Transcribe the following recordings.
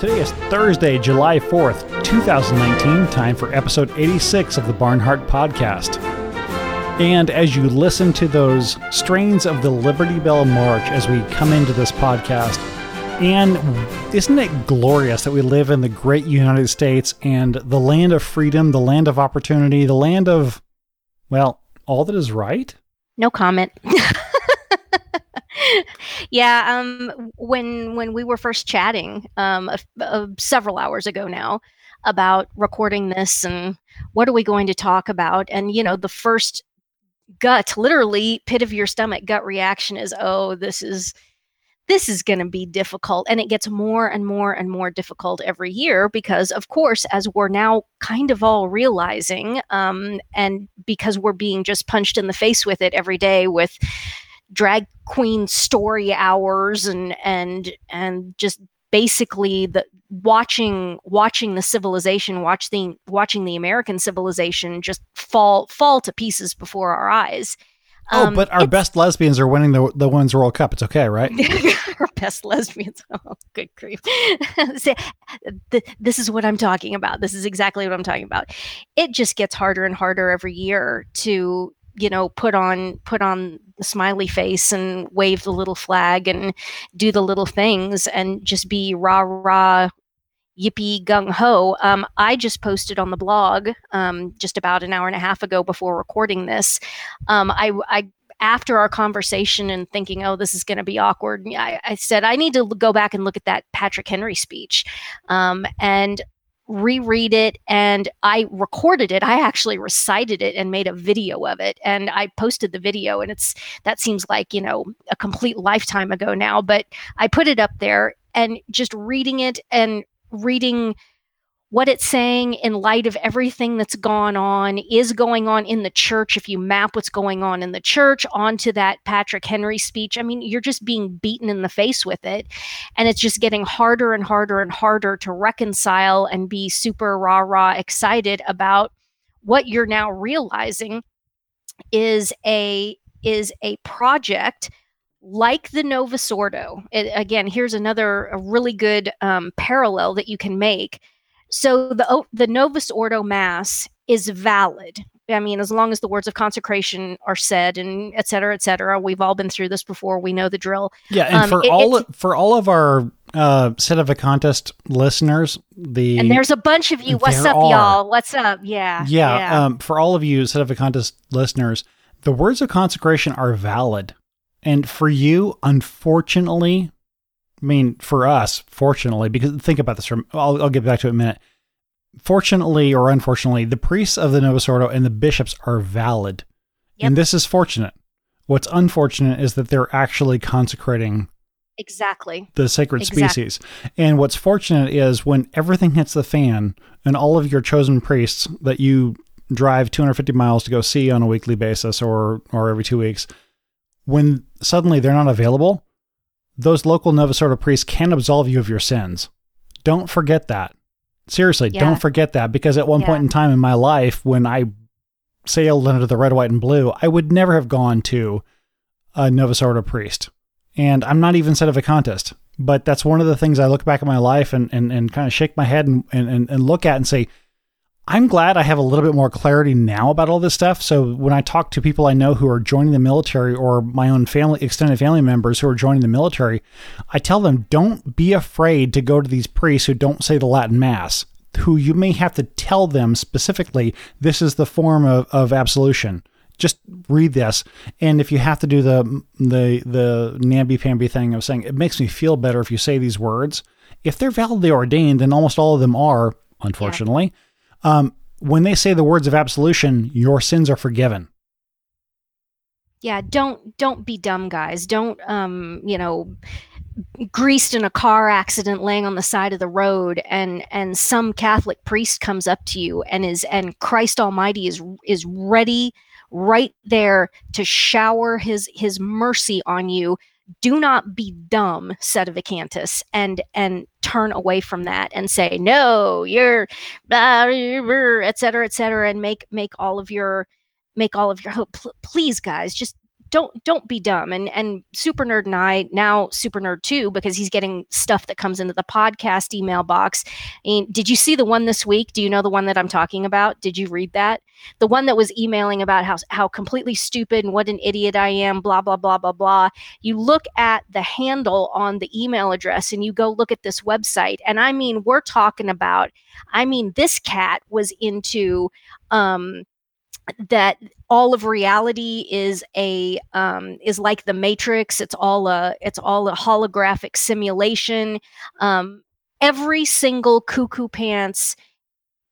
Today is Thursday, July 4th, 2019, time for episode 86 of the Barnhart Podcast. And as you listen to those strains of the Liberty Bell March as we come into this podcast, and isn't it glorious that we live in the great United States and the land of freedom, the land of opportunity, the land of, well, all that is right? No comment. yeah, um, when when we were first chatting, um, several hours ago now, about recording this and what are we going to talk about, and you know, the first gut, literally pit of your stomach gut reaction is, oh, this is this is going to be difficult. And it gets more and more and more difficult every year because, of course, as we're now kind of all realizing, um, and because we're being just punched in the face with it every day with drag queen story hours and and and just basically the watching watching the civilization watch the watching the american civilization just fall fall to pieces before our eyes Oh, um, but our best lesbians are winning the the women's World Cup. It's okay, right? our best lesbians. Oh, good grief! See, this is what I'm talking about. This is exactly what I'm talking about. It just gets harder and harder every year to you know put on put on the smiley face and wave the little flag and do the little things and just be rah rah yippee gung ho. Um, I just posted on the blog um, just about an hour and a half ago before recording this. Um, I, I after our conversation and thinking, oh, this is going to be awkward, I, I, said I need to go back and look at that Patrick Henry speech, um, and reread it and I recorded it. I actually recited it and made a video of it and I posted the video and it's that seems like, you know, a complete lifetime ago now, but I put it up there and just reading it and reading what it's saying in light of everything that's gone on is going on in the church if you map what's going on in the church onto that patrick henry speech i mean you're just being beaten in the face with it and it's just getting harder and harder and harder to reconcile and be super rah rah excited about what you're now realizing is a is a project like the Novus Ordo, it, again, here's another really good um, parallel that you can make. So the the Novus Ordo Mass is valid. I mean, as long as the words of consecration are said, and et cetera, et cetera. We've all been through this before. We know the drill. Yeah, and um, for it, all for all of our uh, sedevacantist listeners, the and there's a bunch of you. What's up, are, y'all? What's up? Yeah, yeah. yeah. Um, for all of you sedevacantist listeners, the words of consecration are valid. And for you, unfortunately, I mean, for us, fortunately, because think about this, I'll, I'll get back to it in a minute. Fortunately or unfortunately, the priests of the Novus Ordo and the bishops are valid. Yep. And this is fortunate. What's unfortunate is that they're actually consecrating exactly the sacred exactly. species. And what's fortunate is when everything hits the fan and all of your chosen priests that you drive 250 miles to go see on a weekly basis or or every 2 weeks when suddenly they're not available, those local Novus Ordo priests can absolve you of your sins. Don't forget that. Seriously, yeah. don't forget that because at one yeah. point in time in my life, when I sailed under the red, white, and blue, I would never have gone to a Novus Ordo priest. And I'm not even sedevacantist, but that's one of the things I look back at my life and, and, and kind of shake my head and, and, and look at and say, I'm glad I have a little bit more clarity now about all this stuff. So when I talk to people I know who are joining the military or my own family, extended family members who are joining the military, I tell them don't be afraid to go to these priests who don't say the Latin Mass, who you may have to tell them specifically this is the form of, of absolution. Just read this, and if you have to do the the the namby pamby thing of saying it makes me feel better if you say these words, if they're validly ordained, and almost all of them are, unfortunately. Yeah um, when they say the words of absolution, your sins are forgiven. Yeah, don't don't be dumb, guys. Don't um, you know, greased in a car accident laying on the side of the road and and some catholic priest comes up to you and is and christ almighty is is ready right there to shower his his mercy on you do not be dumb sedevacantists and and turn away from that and say no you're ah, et cetera et cetera and make make all of your make all of your hope. Please guys just don't don't be dumb. And and super nerd and i now super nerd too because he's getting stuff that comes into the podcast email box. And did you see the one this week? Do you know the one that i'm talking about? Did you read that? The one that was emailing about how how completely stupid and what an idiot i am blah blah blah blah blah. You look at the handle on the email address and you go look at this website. And i mean we're talking about i mean this cat was into um that all of reality is a um, is like the matrix it's all a it's all a holographic simulation um, every single cuckoo pants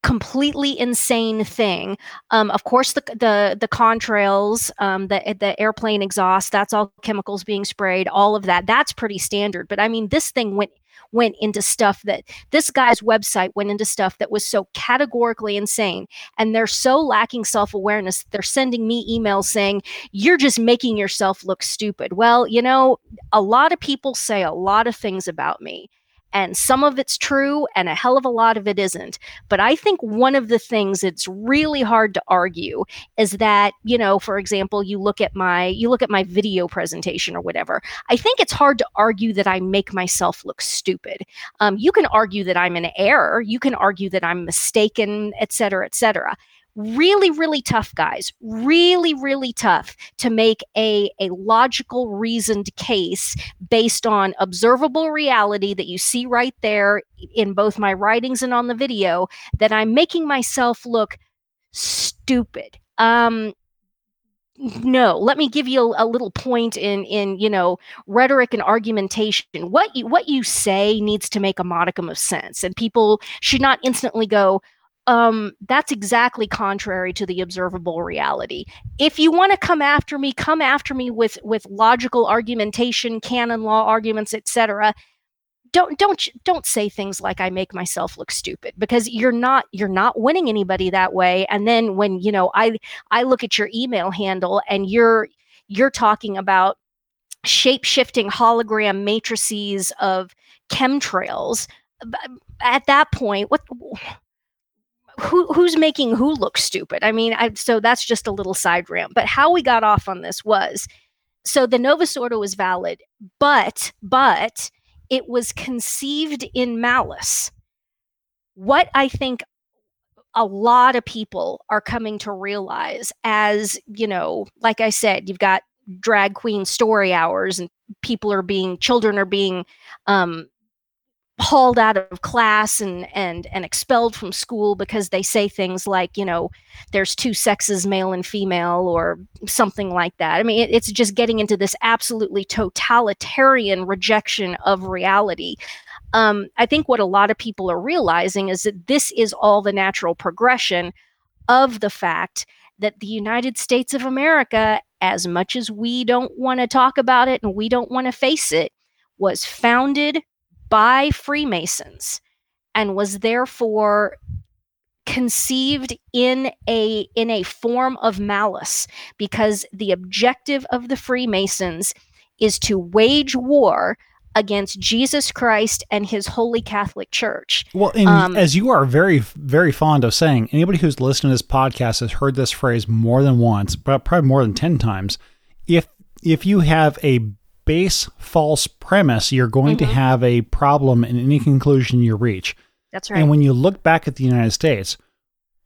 completely insane thing. Um, of course, the the the contrails, um, the the airplane exhaust, that's all chemicals being sprayed. All of that, that's pretty standard. But I mean, this thing went went into stuff that this guy's website went into stuff that was so categorically insane and they're so lacking self-awareness they're sending me emails saying you're just making yourself look stupid. Well you know a lot of people say a lot of things about me and some of it's true and a hell of a lot of it isn't. But i think one of the things that's really hard to argue is that you know for example you look at my you look at my video presentation or whatever. I think it's hard to argue that i make myself look stupid. Um, you can argue that i'm in error. You can argue that i'm mistaken et cetera et cetera really really tough guys really really tough to make a, a logical reasoned case based on observable reality that you see right there in both my writings and on the video that i'm making myself look stupid. Um no let me give you a, a, little point in in you know rhetoric and argumentation. What you what you say needs to make a modicum of sense and people should not instantly go um, that's exactly contrary to the observable reality. If you want to come after me, come after me with with logical argumentation, canon law arguments, etc. Don't don't don't say things like I make myself look stupid because you're not you're not winning anybody that way. And then when you know I I look at your email handle and you're you're talking about shape shifting hologram matrices of chemtrails at that point what who who's making who look stupid? I mean, I, so that's just a little side rant. But how we got off on this was so the Novus Ordo was valid, but but it was conceived in malice. What I think a lot of people are coming to realize as, you know, like I said, you've got drag queen story hours and people are being children are being um hauled out of class and and and expelled from school because they say things like you know there's two sexes male and female or something like that. I mean it, it's just getting into this absolutely totalitarian rejection of reality. Um, i think what a lot of people are realizing is that this is all the natural progression of the fact that the united states of america as much as we don't want to talk about it and we don't want to face it was founded by Freemasons and was therefore conceived in a in a form of malice because the objective of the Freemasons is to wage war against Jesus Christ and his holy Catholic Church. Well, um, as you are very, very fond of saying, anybody who's listened to this podcast has heard this phrase more than once, but probably more than 10 times. If if you have a base false premise, you're going mm-hmm. to have a problem in any conclusion you reach. That's right. And when you look back at the United States,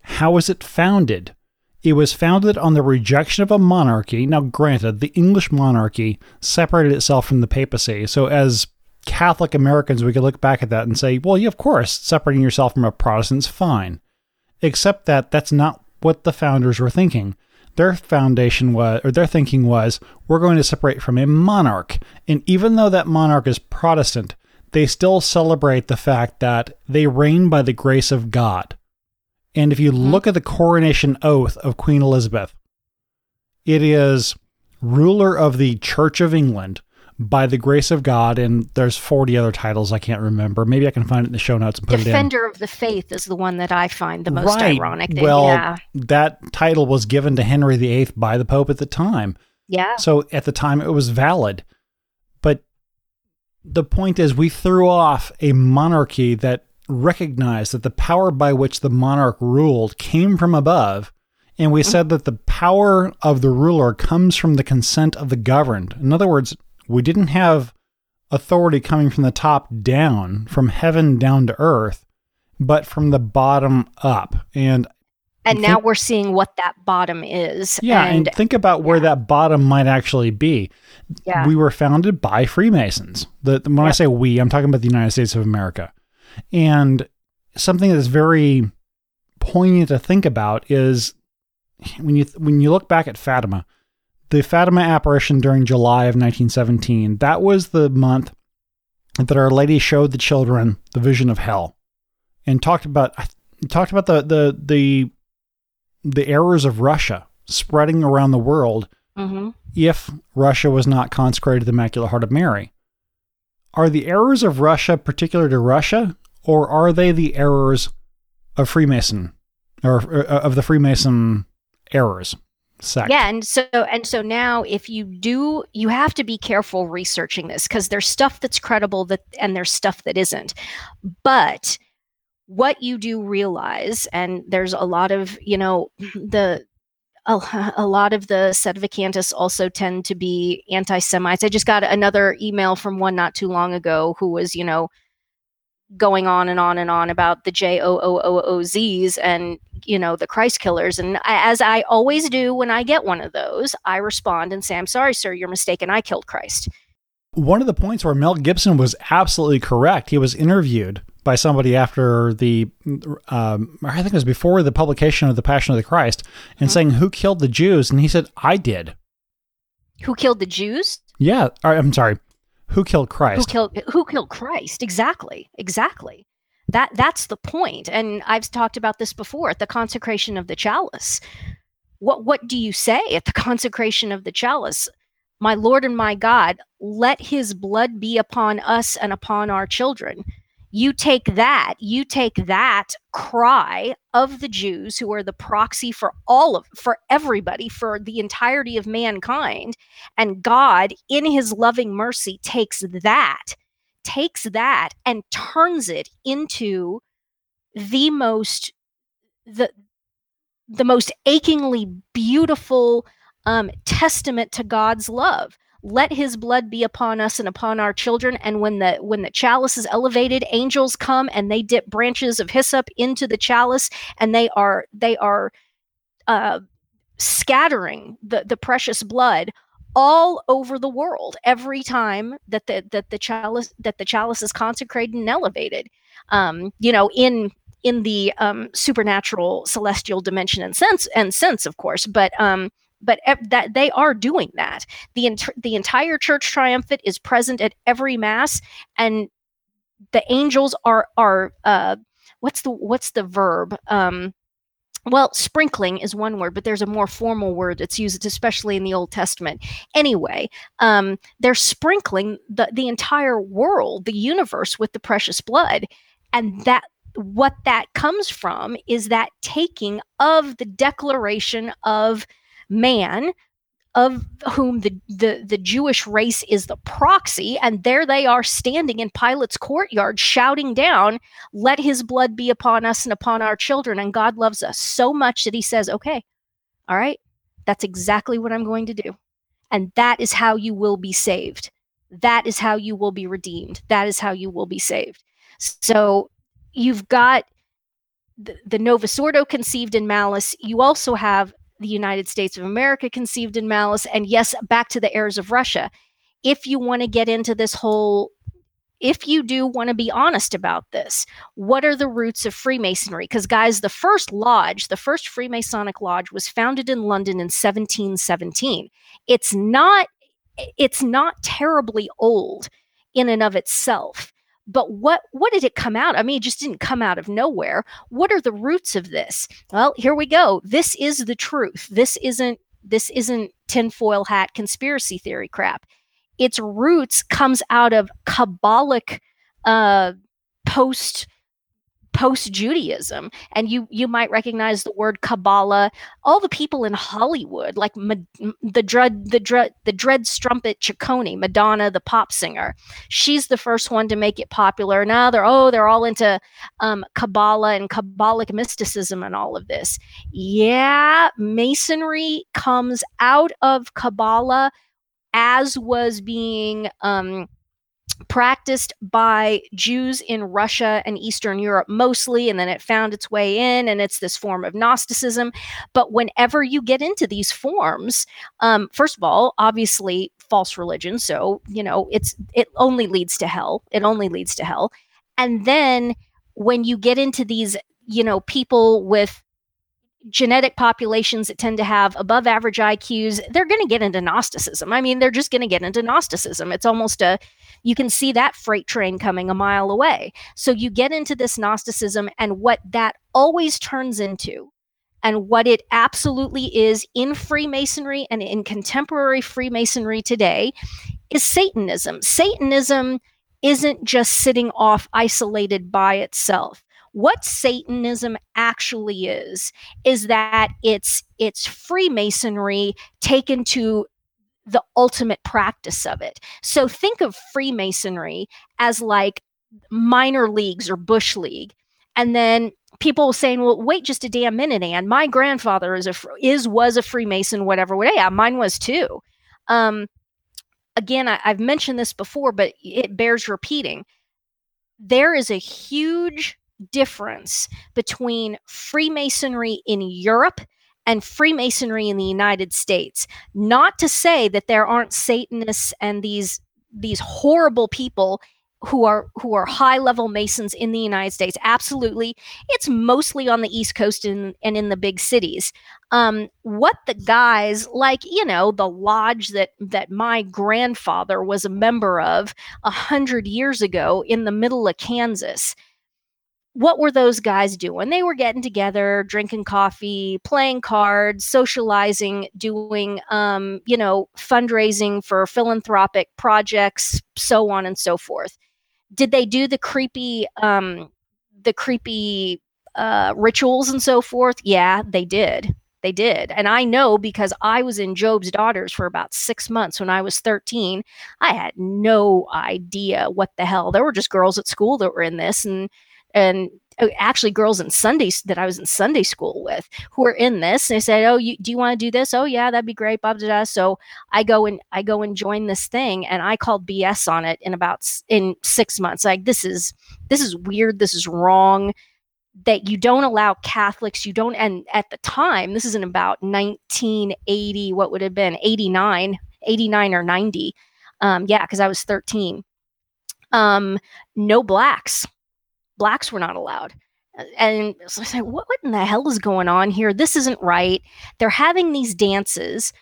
how was it founded? It was founded on the rejection of a monarchy. Now, granted, the English monarchy separated itself from the papacy. So, as Catholic Americans, we could look back at that and say, well, yeah, of course, separating yourself from a Protestant's fine. Except that that's not what the founders were thinking their foundation was, or their thinking was, we're going to separate from a monarch. And even though that monarch is Protestant, they still celebrate the fact that they reign by the grace of God. And if you mm-hmm. look at the coronation oath of Queen Elizabeth, it is ruler of the Church of England by the grace of God, and there's 40 other titles I can't remember. Maybe I can find it in the show notes and put Defender it in. Defender of the Faith is the one that I find the most right. ironic. well, yeah. that title was given to Henry VIII by the Pope at the time. Yeah. So at the time it was valid. But the point is, we threw off a monarchy that recognized that the power by which the monarch ruled came from above And we mm-hmm. said that the power of the ruler comes from the consent of the governed. In other words, we didn't have authority coming from the top down, from heaven down to earth, but from the bottom up. And and now we're seeing what that bottom is. Yeah, and, and think about where that bottom might actually be. Yeah. We were founded by Freemasons. The, when I say we, I'm talking about the United States of America. And something that's very poignant to think about is when you when you look back at Fatima, the Fatima apparition during July of 1917, that was the month that Our Lady showed the children the vision of hell, and talked about talked about the the the the errors of Russia spreading around the world mm-hmm. if Russia was not consecrated to the Immaculate Heart of Mary. Are the errors of Russia particular to Russia, or are they the errors of Freemason or uh, of the Freemason errors? Sect. Yeah, and so and so now if you do you have to be careful researching this because there's stuff that's credible that and there's stuff that isn't. But what you do realize, and there's a lot of, you know, the a, a, lot of the Sedevacantists also tend to be anti-Semites. I just got another email from one not too long ago who was, you know, going on and on and on about the J O O O O Z's and you know the Christ killers. And as I always do when I get one of those, I respond and say, "I'm sorry, sir, you're mistaken. I killed Christ." One of the points where Mel Gibson was absolutely correct. He was interviewed by somebody after the, um, I think it was before the publication of the Passion of the Christ, and mm-hmm. saying, "Who killed the Jews?" And he said, "I did." Who killed the Jews? Yeah, I'm sorry. Who killed Christ? Who killed Who killed Christ? Exactly, exactly. That that's the point. And I've talked about this before at the consecration of the chalice. What what do you say at the consecration of the chalice? My Lord and my God, let His blood be upon us and upon our children you take that, you take that cry of the Jews who are the proxy for all of for everybody for the entirety of mankind and God in his loving mercy takes that takes that and turns it into the most the the most achingly beautiful um, testament to God's love let his blood be upon us and upon our children. And when the when the chalice is elevated angels come and they dip branches of hyssop into the chalice and they are they are uh, scattering the the precious blood all over the world every time that the that the chalice that the chalice is consecrated and elevated. Um you know in in the um supernatural celestial dimension and sense and sense of course but um but that they are doing that. The ent- the entire church triumphant is present at every mass, and the angels are are uh, what's the what's the verb? Um, well, sprinkling is one word, but there's a more formal word that's used, especially in the Old Testament. Anyway, um, they're sprinkling the the entire world, the universe, with the precious blood, and that what that comes from is that taking of the declaration of man of whom the, the, the Jewish race is the proxy, and there they are standing in Pilate's courtyard shouting down, Let his blood be upon us and upon our children. And God loves us so much that he says, Okay, all right, that's exactly what I'm going to do. And that is how you will be saved. That is how you will be redeemed. That is how you will be saved. So you've got the, the Novus Ordo conceived in malice. You also have the United States of America conceived in malice, and yes, back to the heirs of Russia. If you want to get into this whole if you do want to be honest about this, what are the roots of Freemasonry? Because, guys, the first lodge, the first Freemasonic lodge, was founded in London in 1717. It's not, it's not terribly old in and of itself. But what what did it come out? I mean, it just didn't come out of nowhere. What are the roots of this? Well, here we go. This is the truth. This isn't this isn't tinfoil hat conspiracy theory crap. Its roots comes out of Kabbalic uh, post post Judaism, and you you might recognize the word Kabbalah. All the people in Hollywood, like Ma- the dread the dread the dread strumpet Ciccone, Madonna, the pop singer, she's the first one to make it popular. Now they're oh they're all into um, Kabbalah and Kabbalic mysticism and all of this. Yeah, Masonry comes out of Kabbalah as was being um, practiced by Jews in Russia and Eastern Europe mostly, and then it found its way in, and it's this form of Gnosticism. But whenever you get into these forms, um, first of all, obviously false religion, so you know it's it only leads to hell. It only leads to hell, and then when you get into these, you know, people with genetic populations that tend to have above average IQs, they're going to get into Gnosticism. I mean, they're just going to get into Gnosticism. It's almost a, you can see that freight train coming a mile away. So you get into this Gnosticism, and what that always turns into, and what it absolutely is in Freemasonry and in contemporary Freemasonry today, is Satanism. Satanism isn't just sitting off isolated by itself what satanism actually is is that it's it's freemasonry taken to the ultimate practice of it. So think of freemasonry as like minor leagues or bush league and then people saying well wait just a damn minute and my grandfather is a is was a freemason whatever. Yeah mine was too. Um again I, i've mentioned this before but it bears repeating. There is a huge difference between Freemasonry in Europe and Freemasonry in the United States. Not to say that there aren't Satanists and these these horrible people who are who are high level masons in the United States. Absolutely, it's mostly on the East Coast and, and in the big cities. Um, what the guys like, you know, the lodge that that my grandfather was a member of a hundred years ago in the middle of Kansas what were those guys doing? They were getting together, drinking coffee, playing cards, socializing, doing, um, you know, fundraising for philanthropic projects, so on and so forth. Did they do the creepy, um, the creepy uh, rituals and so forth? Yeah, they did. They did. And I know because I was in Job's Daughters for about six months when I was 13. I had no idea what the hell. There were just girls at school that were in this. And and uh, actually girls in Sundays that I was in Sunday school with who were in this. And they said, "Oh, you, do you want to do this? Oh, yeah, that'd be great." Blah, blah, blah. So I go and I go and join this thing, and I called BS on it in about in six months. Like this is this is weird. This is wrong. That you don't allow Catholics. You don't. And at the time, this is in about 1980. What would have been 89, 89 or 90. Um, yeah, because I was 13. Um, no blacks blacks were not allowed. And so I said, what, what in the hell is going on here? This isn't right. They're having these dances.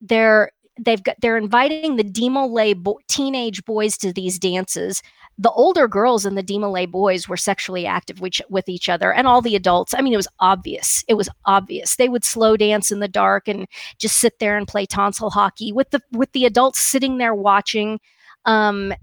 They're they've got they're inviting the Demolay bo- teenage boys to these dances. The older girls and the Demolay boys were sexually active with, with each other, and all the adults. I mean, it was obvious. It was obvious. They would slow dance in the dark and just sit there and play tonsil hockey with the with the adults sitting there watching. Um,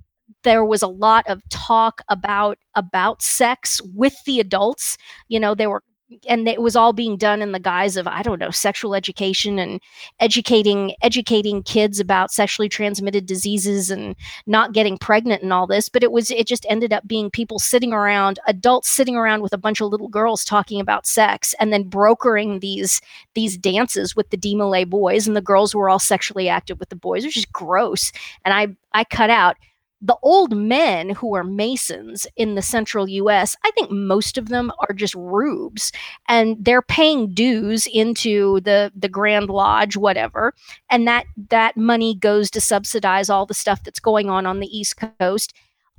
there was a lot of talk about about sex with the adults you know they were and it was all being done in the guise of i don't know sexual education and educating educating kids about sexually transmitted diseases and not getting pregnant and all this. But it was it just ended up being people sitting around adults sitting around with a bunch of little girls talking about sex and then brokering these these dances with the demolay boys. And the girls were all sexually active with the boys which is gross. And i i cut out the old men who are masons in the central US, I think most of them are just rubes and they're paying dues into the the Grand Lodge whatever and that that money goes to subsidize all the stuff that's going on on the East Coast.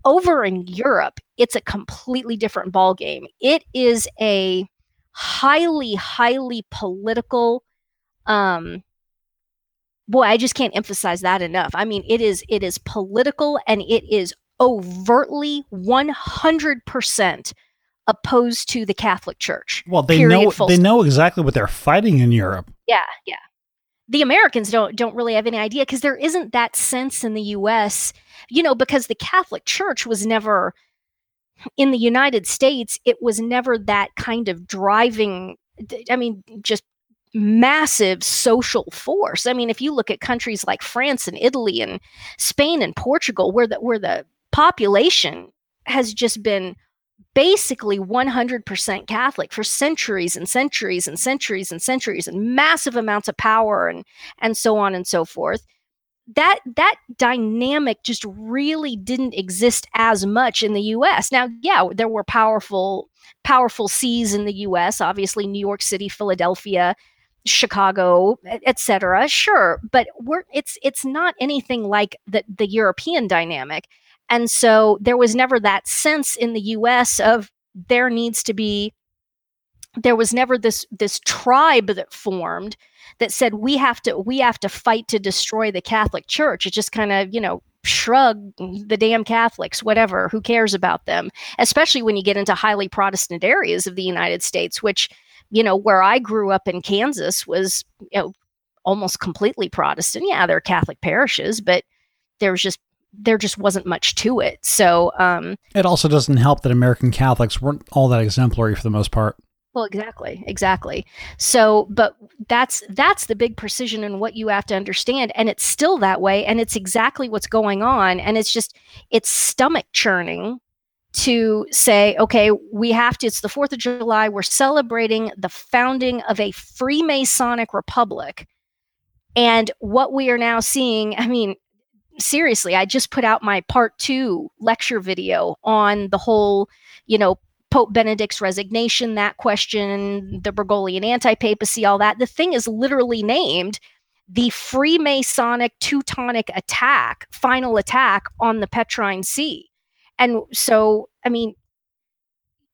Over in Europe, it's a completely different ballgame. It is a highly highly political um boy, I just can't emphasize that enough. I mean, it is it is political and it is overtly 100% opposed to the Catholic Church. Well, they know they know exactly what they're fighting in Europe. Yeah, yeah. The Americans don't don't really have any idea because there isn't that sense in the US, you know, because the Catholic Church was never in the United States, it was never that kind of driving. I mean, just massive social force. I mean, if you look at countries like France and Italy and Spain and Portugal, where the where the population has just been basically 100% Catholic for centuries and centuries and centuries and centuries and massive amounts of power and and so on and so forth that that dynamic just really didn't exist as much in the US. Now, yeah, there were powerful powerful sees in the US, obviously New York City, Philadelphia, Chicago, etc. Sure, but we're it's it's not anything like the the European dynamic. And so there was never that sense in the US of there needs to be there was never this this tribe that formed that said we have to we have to fight to destroy the Catholic Church. It just kind of, you know, shrug the damn Catholics, whatever, who cares about them? Especially when you get into highly Protestant areas of the United States, which, you know, where I grew up in Kansas was, you know, almost completely Protestant. Yeah, there are Catholic parishes, but there was just there just wasn't much to it. So um, it also doesn't help that American Catholics weren't all that exemplary for the most part. Well, exactly, exactly. So, but that's that's the big precision in what you have to understand, and it's still that way, and it's exactly what's going on, and it's just it's stomach churning to say, okay, we have to. It's the Fourth of July. We're celebrating the founding of a Freemasonic republic, and what we are now seeing. I mean, seriously, I just put out my part two lecture video on the whole, you know, Pope Benedict's resignation, that question, the Bergoglian anti papacy, all that. The thing is literally named the Freemasonic Teutonic attack, final attack on the Petrine See. And so, I mean,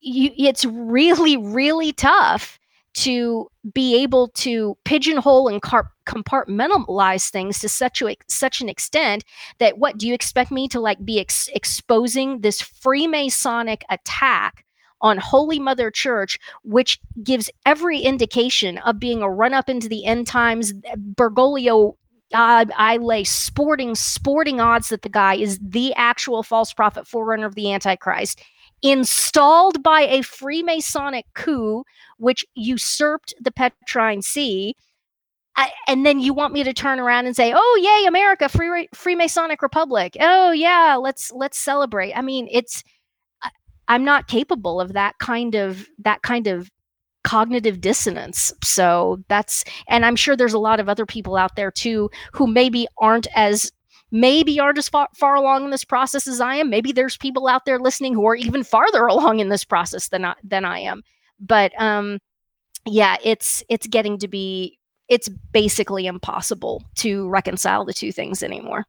you, it's really, really tough to be able to pigeonhole and car- compartmentalize things to such a such an extent that what do you expect me to like be ex- exposing this Freemasonic attack on Holy Mother Church, which gives every indication of being a run up into the end times. Eh, Bergoglio uh, I lay sporting sporting odds that the guy is the actual false prophet forerunner of the Antichrist, installed by a Freemasonic coup, which usurped the Petrine See. I, and then you want me to turn around and say, "Oh, yay, America, free Freemasonic Republic! Oh, yeah, let's let's celebrate." I mean, it's I'm not capable of that kind of that kind of cognitive dissonance. So that's and I'm sure there's a lot of other people out there too who maybe aren't as maybe aren't as far, far along in this process as I am. Maybe there's people out there listening who are even farther along in this process than I, than I am. But um yeah, it's it's getting to be it's basically impossible to reconcile the two things anymore.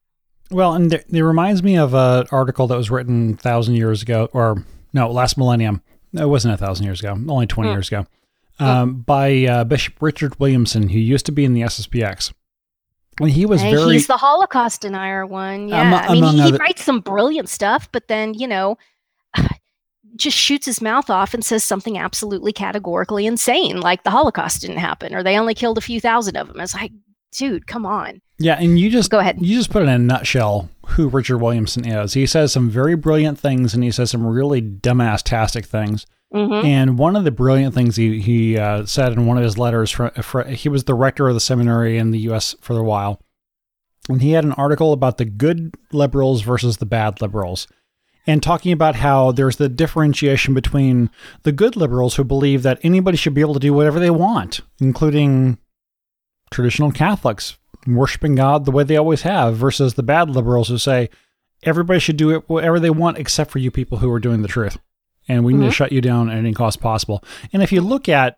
Well, and it reminds me of an article that was written thousand years ago, or no, last millennium. It wasn't a thousand years ago, only 20 mm. years ago, um, by uh, Bishop Richard Williamson, who used to be in the SSPX. And he was very. He's the Holocaust denier one. Yeah. Um, I mean, he, he writes some brilliant stuff, but then, you know, just shoots his mouth off and says something absolutely categorically insane, like the Holocaust didn't happen or they only killed a few thousand of them. It's like, dude, come on. Yeah, and you just go ahead. You just put in a nutshell who Richard Williamson is. He says some very brilliant things, and he says some really dumbass-tastic things. Mm-hmm. And one of the brilliant things he he uh, said in one of his letters, for, for, he was the rector of the seminary in the U.S. for a while, and he had an article about the good liberals versus the bad liberals, and talking about how there's the differentiation between the good liberals who believe that anybody should be able to do whatever they want, including traditional Catholics worshiping God the way they always have, versus the bad liberals who say everybody should do it whatever they want except for you people who are doing the truth. And we mm-hmm. need to mm-hmm. shut you down at any cost possible. And if you look at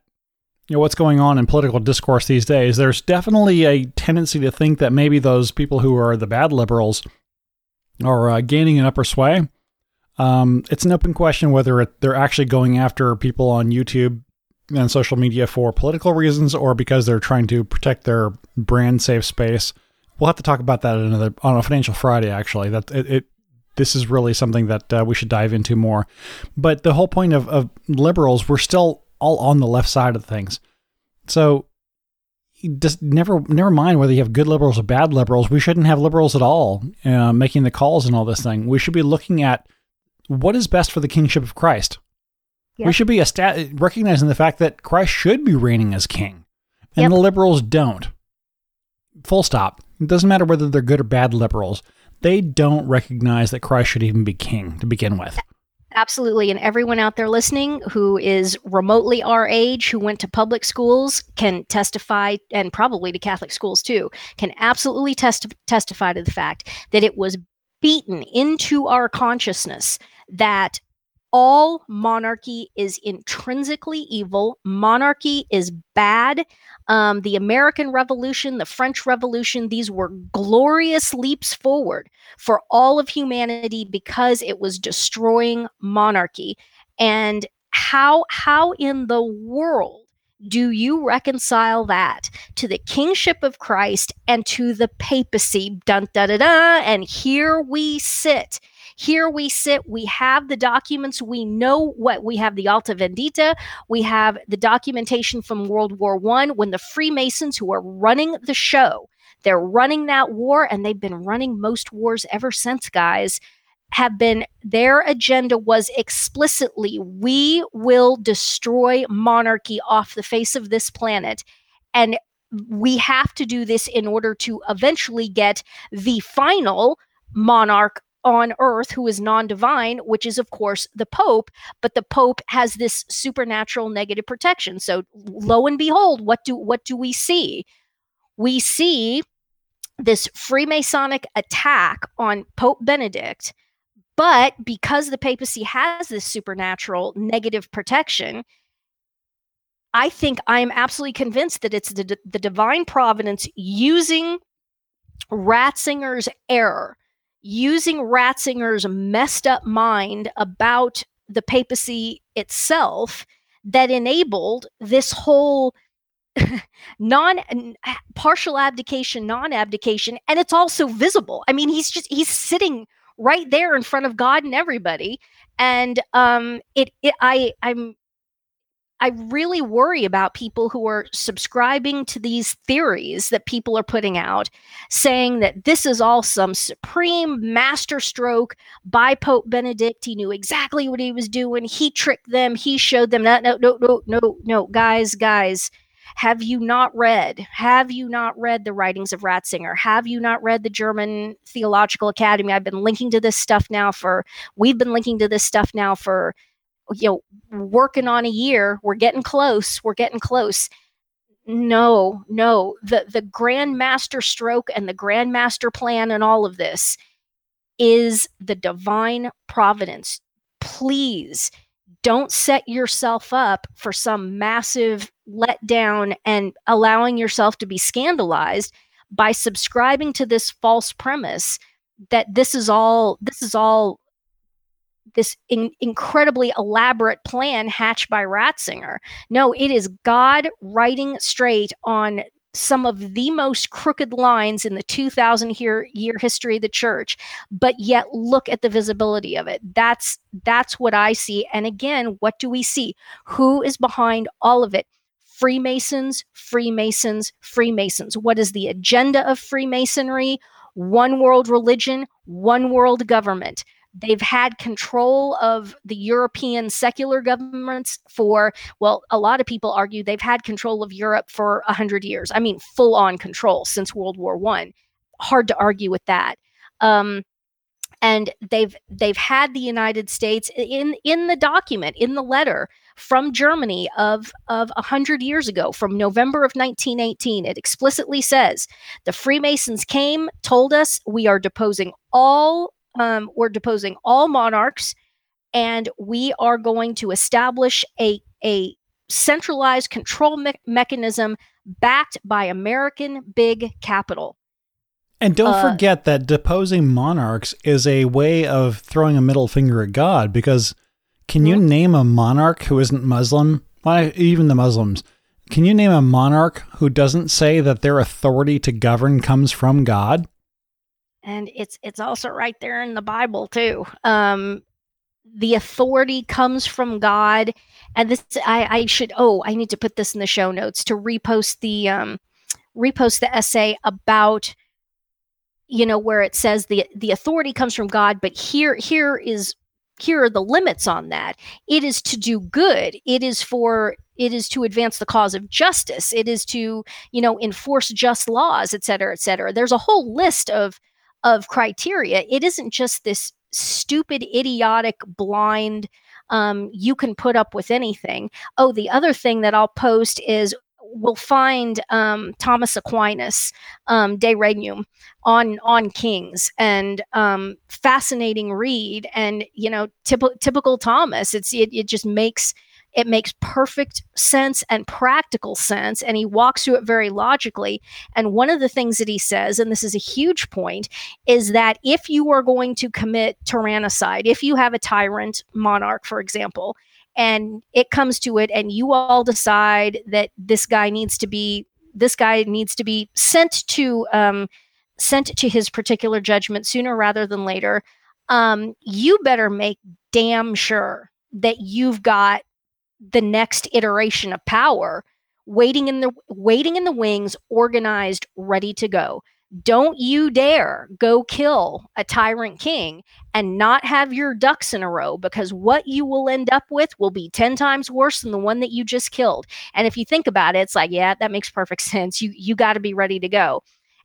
you know what's going on in political discourse these days, there's definitely a tendency to think that maybe those people who are the bad liberals are uh, gaining an upper sway. Um, it's an open question whether it, they're actually going after people on YouTube and social media for political reasons or because they're trying to protect their brand safe space. We'll have to talk about that another on a financial Friday. Actually, that it, it this is really something that uh, we should dive into more. But the whole point of, of liberals, we're still all on the left side of things. So just never never mind whether you have good liberals or bad liberals. We shouldn't have liberals at all uh, making the calls and all this thing. We should be looking at what is best for the kingship of Christ? We should be a stat- recognizing the fact that Christ should be reigning as king, and Yep. the liberals don't. Full stop. It doesn't matter whether they're good or bad liberals. They don't recognize that Christ should even be king to begin with. Absolutely. And everyone out there listening who is remotely our age, who went to public schools, can testify, and probably to Catholic schools too, can absolutely testi- testify to the fact that it was beaten into our consciousness that all monarchy is intrinsically evil. Monarchy is bad. Um, the American Revolution, the French Revolution, these were glorious leaps forward for all of humanity because it was destroying monarchy. And how how in the world do you reconcile that to the kingship of Christ and to the papacy? Dun da da da. And here we sit. Here we sit. We have the documents. We know what we have the Alta Vendita. We have the documentation from World War One when the Freemasons who are running the show they're running that war and they've been running most wars ever since, guys. Have been their agenda was explicitly we will destroy monarchy off the face of this planet. And we have to do this in order to eventually get the final monarch on earth who is non-divine which is of course the pope but the pope has this supernatural negative protection. So lo and behold what do what do we see? We see this Freemasonic attack on Pope Benedict, but because the papacy has this supernatural negative protection, I think I am absolutely convinced that it's the, the divine providence using Ratzinger's error, using Ratzinger's messed up mind about the papacy itself that enabled this whole non partial abdication non-abdication and it's also visible. I mean he's just he's sitting right there in front of god and everybody. And um it, it i i'm i really worry about people who are subscribing to these theories that people are putting out saying that this is all some supreme masterstroke by pope benedict he knew exactly what he was doing he tricked them he showed them that no no no no no guys guys have you not read? Have you not read the writings of Ratzinger? Have you not read the German Theological Academy? I've been linking to this stuff now for, we've been linking to this stuff now for, you know, working on a year. We're getting close. We're getting close. No, no. The the grand master stroke and the grand master plan and all of this is the divine providence. Please don't set yourself up for some massive letdown and allowing yourself to be scandalized by subscribing to this false premise that this is all this is all this in, incredibly elaborate plan hatched by Ratzinger. No, it is God writing straight on some of the most crooked lines in the 2000 year, year history of the church but yet look at the visibility of it. That's that's what i see. And again what do we see? Who is behind all of it? Freemasons freemasons freemasons. What is the agenda of freemasonry? One world religion one world government They've had control of the European secular governments for, well, a lot of people argue they've had control of Europe for 100 years. I mean, full on control since World War One. Hard to argue with that. Um, and they've they've had the United States in in the document in the letter from Germany of of a hundred years ago, from November of 1918. It explicitly says the Freemasons came, told us we are deposing all um, we're deposing all monarchs, and we are going to establish a a centralized control me- mechanism backed by American big capital. And don't Uh, forget that deposing monarchs is a way of throwing a middle finger at God because can you Mhm. name a monarch who isn't Muslim? Why, even the Muslims. Can you name a monarch who doesn't say that their authority to govern comes from God? And it's it's also right there in the bible too um the authority comes from god and this i i should oh i need to put this in the show notes to repost the um repost the essay about you know where it says the the authority comes from god but here here is here are the limits on that. It is to do good. It is for it is to advance the cause of justice. It is to, you know, enforce just laws, et cetera, et cetera. There's a whole list of of criteria. It isn't just this stupid, idiotic, blind, um, you can put up with anything. Oh, the other thing that I'll post is we'll find um, Thomas Aquinas, um, De Regnum, on on Kings, and um, fascinating read. And you know, typical typical Thomas. It's it, it just makes it makes perfect sense and practical sense, and he walks through it very logically. And one of the things that he says, and this is a huge point, is that if you are going to commit tyrannicide, if you have a tyrant monarch, for example, and it comes to it, and you all decide that this guy needs to be this guy needs to be sent to um, sent to his particular judgment sooner rather than later. Um, you better make damn sure that you've got the next iteration of power waiting in the waiting in the wings organized ready to go. Don't you dare go kill a tyrant king and not have your ducks in a row because what you will end up with will be 10 times worse than the one that you just killed. And if you think about it it's like yeah that makes perfect sense. You you got to be ready to go.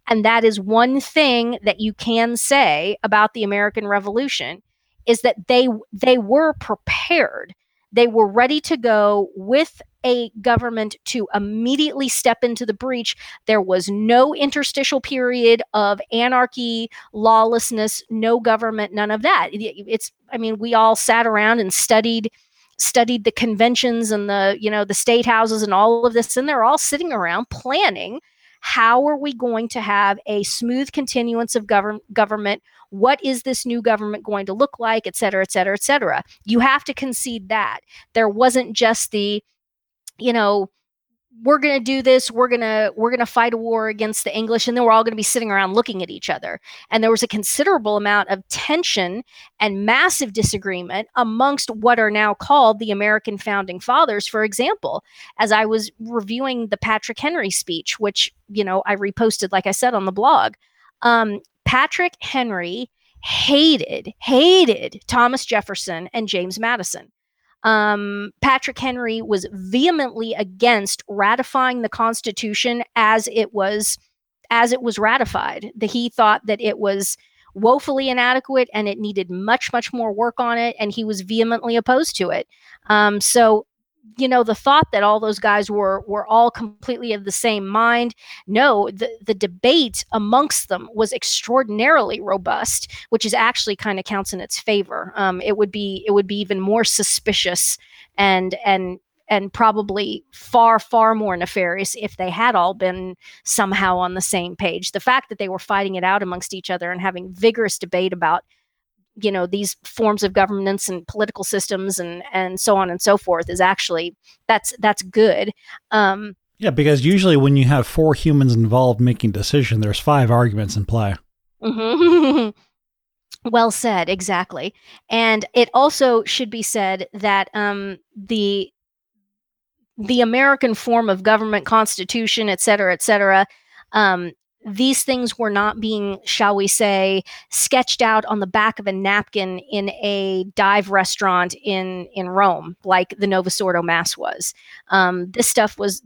And that is one thing that you can say about the american revolution is that they they were prepared they were ready to go with a government to immediately step into the breach. There was no interstitial period of anarchy, lawlessness, no government, none of that. It's, I mean, we all sat around and studied studied the conventions and the you know the state houses and all of this and they're all sitting around planning how are we going to have a smooth continuance of govern- government what is this new government going to look like, et cetera, et cetera, et cetera. You have to concede that. There wasn't just the, you know, we're going to do this we're going to we're going to fight a war against the english and then we're all going to be sitting around looking at each other and there was a considerable amount of tension and massive disagreement amongst what are now called the american founding fathers for example as i was reviewing the patrick henry speech which you know i reposted like i said on the blog um, Patrick Henry hated, hated Thomas Jefferson and James Madison. Um, Patrick Henry was vehemently against ratifying the Constitution as it was as it was ratified. That he thought that it was woefully inadequate and it needed much much more work on it, and he was vehemently opposed to it. Um, so you know the thought that all those guys were were all completely of the same mind. No the the debate amongst them was extraordinarily robust which is actually kind of counts in its favor. Um, it would be it would be even more suspicious and and and probably far far more nefarious if they had all been somehow on the same page. The fact that they were fighting it out amongst each other and having vigorous debate about you know these forms of governance and political systems and and so on and so forth is actually that's that's good. Um yeah because usually when you have four humans involved making decision there's five arguments in play. Mm-hmm. well said exactly. And it also should be said that um the the american form of government constitution et cetera et cetera um, these things were not being, shall we say, sketched out on the back of a napkin in a dive restaurant in in Rome, like the Novus Ordo Mass was. Um, this stuff was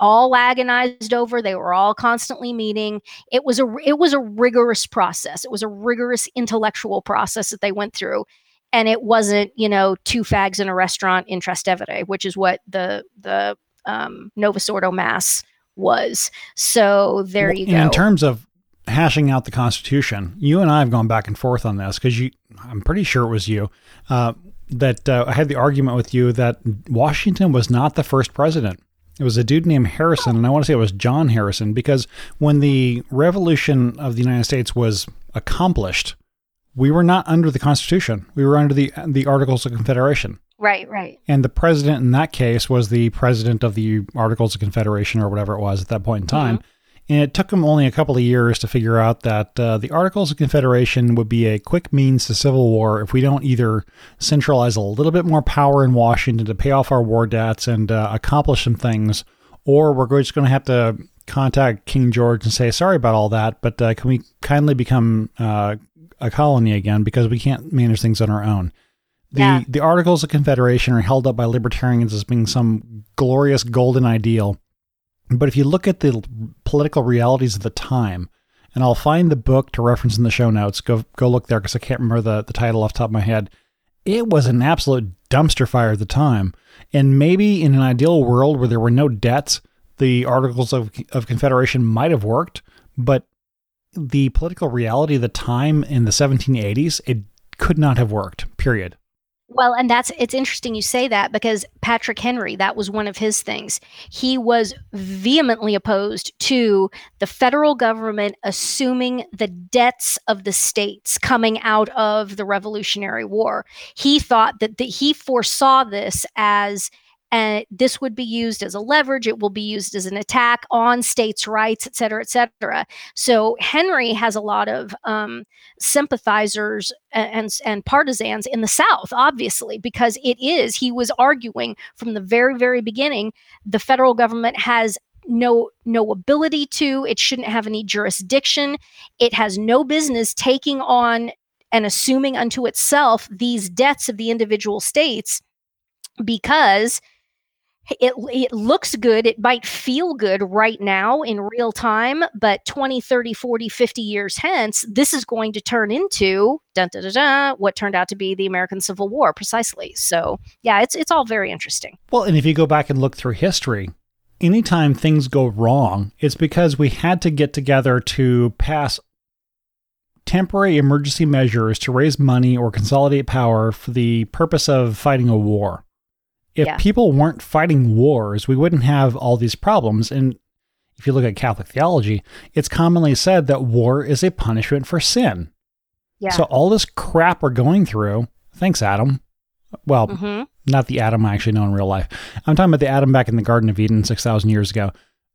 all agonized over. They were all constantly meeting. It was a it was a rigorous process. It was a rigorous intellectual process that they went through. And it wasn't, you know, two fags in a restaurant in Trastevere, which is what the the um, Novus Ordo Mass was. So there well, you go. In terms of hashing out the Constitution, you and I have gone back and forth on this because you, I'm pretty sure it was you, uh, that uh, I had the argument with you that Washington was not the first president. It was a dude named Harrison, and I want to say it was John Harrison because when the Revolution of the United States was accomplished, we were not under the Constitution. We were under the the Articles of Confederation. Right, right. And the president in that case was the president of the Articles of Confederation or whatever it was at that point in time. Mm-hmm. And it took him only a couple of years to figure out that uh, the Articles of Confederation would be a quick means to civil war if we don't either centralize a little bit more power in Washington to pay off our war debts and uh, accomplish some things, or we're just going to have to contact King George and say, sorry about all that, but uh, can we kindly become uh, a colony again because we can't manage things on our own? The Yeah. the Articles of Confederation are held up by libertarians as being some glorious golden ideal. But if you look at the political realities of the time, and I'll find the book to reference in the show notes. Go go look there because I can't remember the, the title off the top of my head. It was an absolute dumpster fire at the time. And maybe in an ideal world where there were no debts, the Articles of, of Confederation might have worked. But the political reality of the time in the 1780s, it could not have worked, period. Well, and that's it's interesting you say that because Patrick Henry, that was one of his things. He was vehemently opposed to the federal government assuming the debts of the states coming out of the Revolutionary War. He thought that the, he foresaw this as and this would be used as a leverage it will be used as an attack on states rights et cetera et cetera. So henry has a lot of um, sympathizers and and partisans in the South, obviously, because it is he was arguing from the very very beginning the federal government has no no ability to it shouldn't have any jurisdiction it has no business taking on and assuming unto itself these debts of the individual states because it, it looks good. It might feel good right now in real time but 20 30 40 50 years hence this is going to turn into dun, dun, dun, dun, what turned out to be the american civil war precisely. So yeah it's it's all very interesting. Well, and if you go back and look through history, anytime things go wrong, it's because we had to get together to pass temporary emergency measures to raise money or consolidate power for the purpose of fighting a war. If Yeah. people weren't fighting wars, we wouldn't have all these problems. And if you look at Catholic theology, it's commonly said that war is a punishment for sin. yeah So all this crap we're going through, thanks, Adam. Well, hmm not the Adam I actually know in real life. I'm talking about the Adam back in the Garden of Eden 6,000 years ago.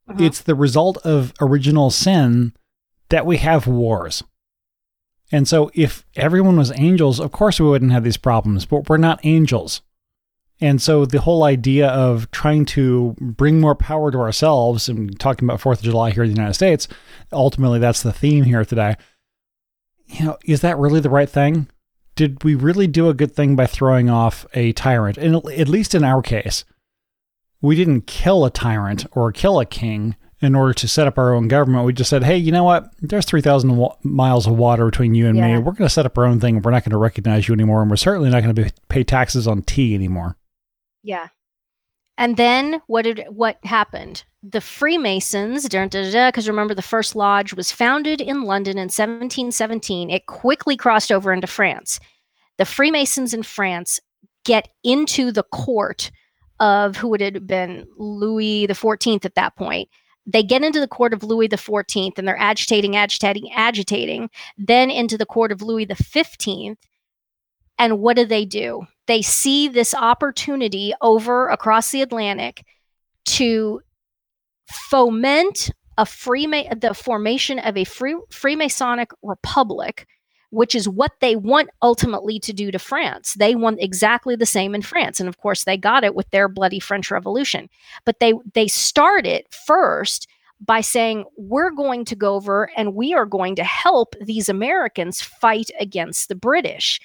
Mhm. It's the result of original sin that we have wars. And so if everyone was angels, of course we wouldn't have these problems, but we're not angels. And so the whole idea of trying to bring more power to ourselves and talking about 4th of July here in the United States, ultimately that's the theme here today. You know, is that really the right thing? did we really do a good thing by throwing off a tyrant? And at least in our case, we didn't kill a tyrant or kill a king in order to set up our own government. We just said, hey, you know what? There's 3,000 wa- miles of water between you and me. We're going to set up our own thing. We're not going to recognize you anymore. And we're certainly not going to pay taxes on tea anymore. Yeah. And then what did what happened? The Freemasons, because remember the first lodge was founded in London in 1717. It quickly crossed over into France. The Freemasons in France get into the court of who would have been Louis the 14th at that point. They get into the court of Louis the 14th and they're agitating, agitating, agitating, then into the court of Louis the 15th. And what do they do? They see this opportunity over across the Atlantic to foment a Freema- the formation of a free Freemasonic republic, which is what they want ultimately to do to France. They want exactly the same in France, and of course they got it with their bloody French Revolution. But they they start it first by saying we're going to go over and we are going to help these Americans fight against the British.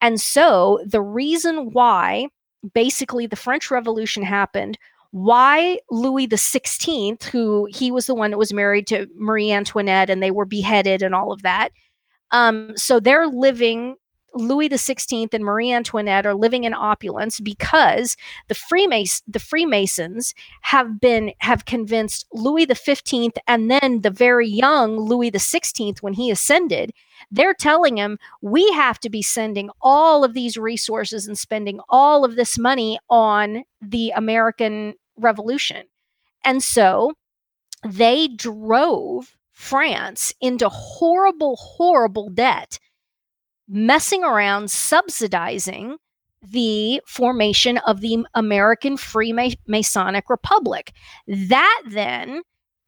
And so the reason why basically the French Revolution happened, why Louis the 16th, who he was the one that was married to Marie Antoinette and they were beheaded and all of that. Um, so they're living Louis 16th and Marie Antoinette are living in opulence because the Freemas- the Freemasons have been have convinced Louis 15th and then the very young Louis 16th when he ascended they're telling him we have to be sending all of these resources and spending all of this money on the American Revolution. And so they drove France into horrible, horrible debt, messing around, subsidizing the formation of the American Freemasonic Republic. That then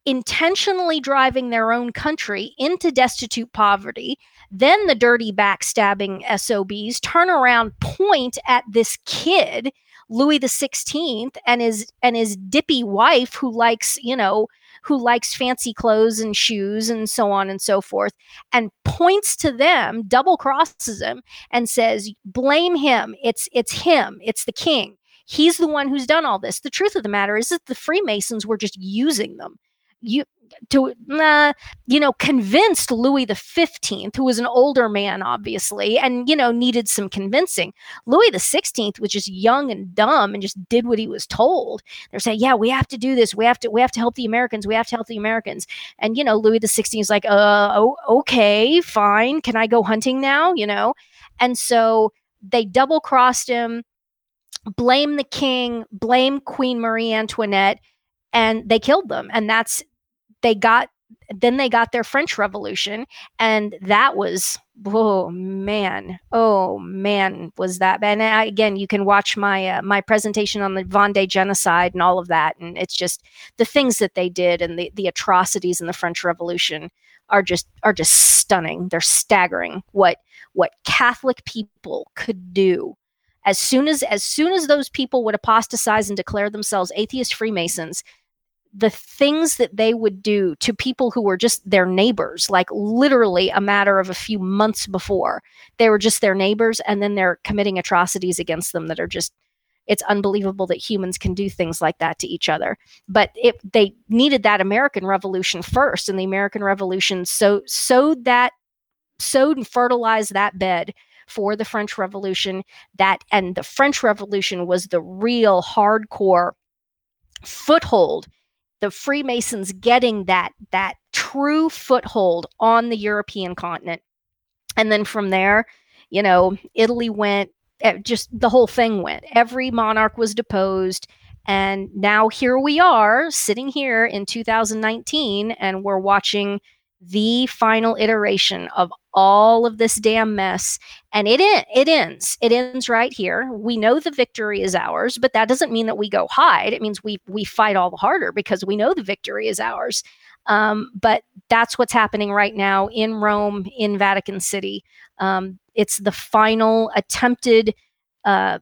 intentionally driving their own country into destitute poverty. Then the dirty backstabbing SOBs turn around, point at this kid, Louis the 16th, and his and his dippy wife who likes, you know, who likes fancy clothes and shoes and so on and so forth, and points to them, double crosses him, and says, "Blame him. It's it's him. It's the king." He's the one who's done all this. The truth of the matter is that the Freemasons were just using them. You to uh, you know convinced Louis the 15th who was an older man obviously and you know needed some convincing. Louis the 16th was just young and dumb and just did what he was told. They're saying yeah we have to do this. We have to we have to help the Americans. We have to help the Americans. And you know Louis the 16th is like uh oh, okay fine. Can I go hunting now? You know? And so they double crossed him blame the king blame Queen Marie Antoinette and they killed them. And that's they got then they got their French Revolution, and that was oh man, oh man, was that bad? And I, again, you can watch my uh, my presentation on the Vendée genocide and all of that, and it's just the things that they did and the the atrocities in the French Revolution are just are just stunning. They're staggering what what Catholic people could do as soon as as soon as those people would apostatize and declare themselves atheist Freemasons the things that they would do to people who were just their neighbors, like literally a matter of a few months before, they were just their neighbors, and then they're committing atrocities against them that are just it's unbelievable that humans can do things like that to each other. But it, they needed that american revolution first and the american revolution so sowed that sowed and fertilized that bed for the french revolution that and the french revolution was the real hardcore foothold the Freemasons getting that that true foothold on the European continent. And then from there, you know, Italy went eh, just the whole thing went. Every monarch was deposed and now here we are sitting here in 2019 and we're watching the final iteration of all of this damn mess and it it ends. It ends right here. We know the victory is ours but that doesn't mean that we go hide. It means we we fight all the harder because we know the victory is ours. Um, but that's what's happening right now in rome in vatican city. Um, it's the final attempted uh,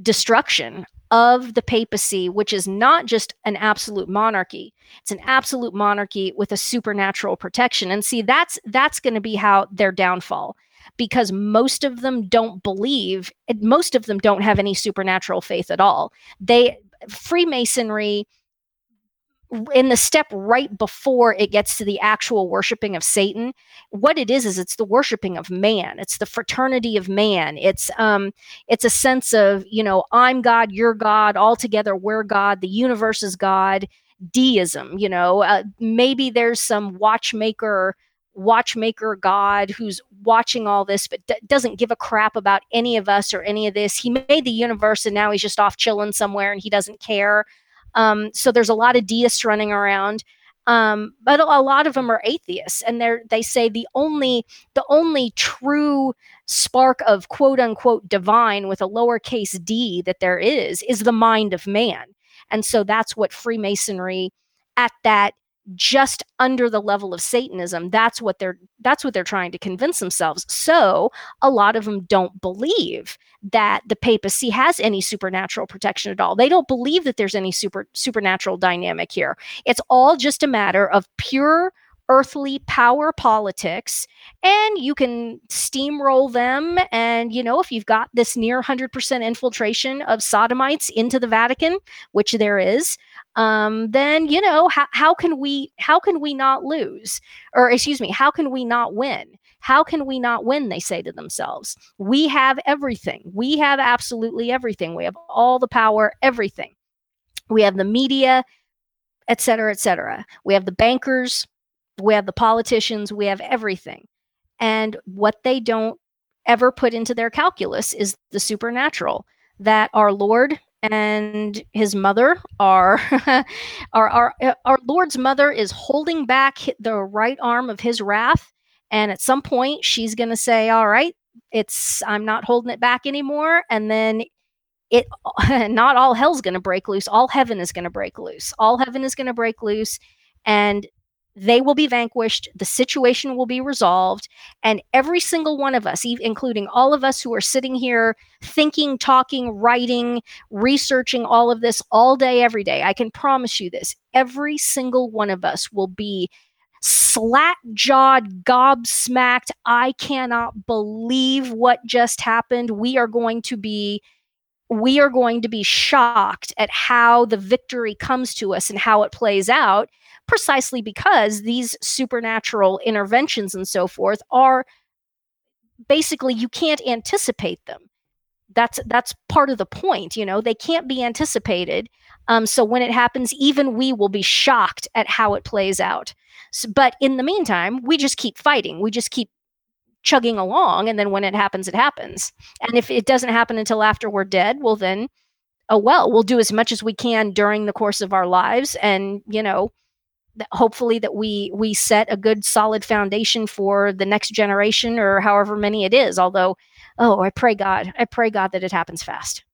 destruction of the papacy, which is not just an absolute monarchy. It's an absolute monarchy with a supernatural protection. And see, that's that's going to be how their downfall because most of them don't believe most of them don't have any supernatural faith at all. They Freemasonry in the step right before it gets to the actual worshiping of Satan, what it is is it's the worshiping of man. It's the fraternity of man. It's um it's a sense of, you know, I'm God, you're God, all together we're God, the universe is God, deism, you know. Uh, maybe there's some watchmaker watchmaker god who's watching all this but d- doesn't give a crap about any of us or any of this. He made the universe and now he's just off chilling somewhere and he doesn't care um, so there's a lot of deists running around. Um, but a lot of them are atheists, and they they say the only the only true spark of quote unquote divine with a lowercase d that there is is the mind of man, and so that's what Freemasonry at that just under the level of satanism that's what they're that's what they're trying to convince themselves. So a lot of them don't believe that the papacy has any supernatural protection at all. They don't believe that there's any super supernatural dynamic here. It's all just a matter of pure earthly power politics and you can steamroll them and you know if you've got this near 100% infiltration of sodomites into the vatican which there is um, then you know how, how can we how can we not lose? Or excuse me how can we not win? How can we not win they say to themselves? We have everything. We have absolutely everything. We have all the power everything. We have the media et cetera et cetera. We have the bankers. We have the politicians. We have everything. And what they don't ever put into their calculus is the supernatural that our lord and his mother are our, our uh, our lord's mother is holding back the right arm of his wrath and at some point she's going to say all right it's i'm not holding it back anymore and then it not all hell's going to break loose all heaven is going to break loose all heaven is going to break loose and they will be vanquished, the situation will be resolved, and every single one of us, including all of us who are sitting here thinking, talking, writing, researching all of this all day, every day, I can promise you this every single one of us will be slack jawed, gobsmacked. I cannot believe what just happened. We are going to be we are going to be shocked at how the victory comes to us and how it plays out precisely because these supernatural interventions and so forth are basically you can't anticipate them. That's that's part of the point you know they can't be anticipated um, so when it happens even we will be shocked at how it plays out. So, but in the meantime we just keep fighting we just keep chugging along and then when it happens it happens. And if it doesn't happen until after we're dead well then oh well we'll do as much as we can during the course of our lives and you know hopefully that we we set a good solid foundation for the next generation or however many it is although oh i pray god i pray god that it happens fast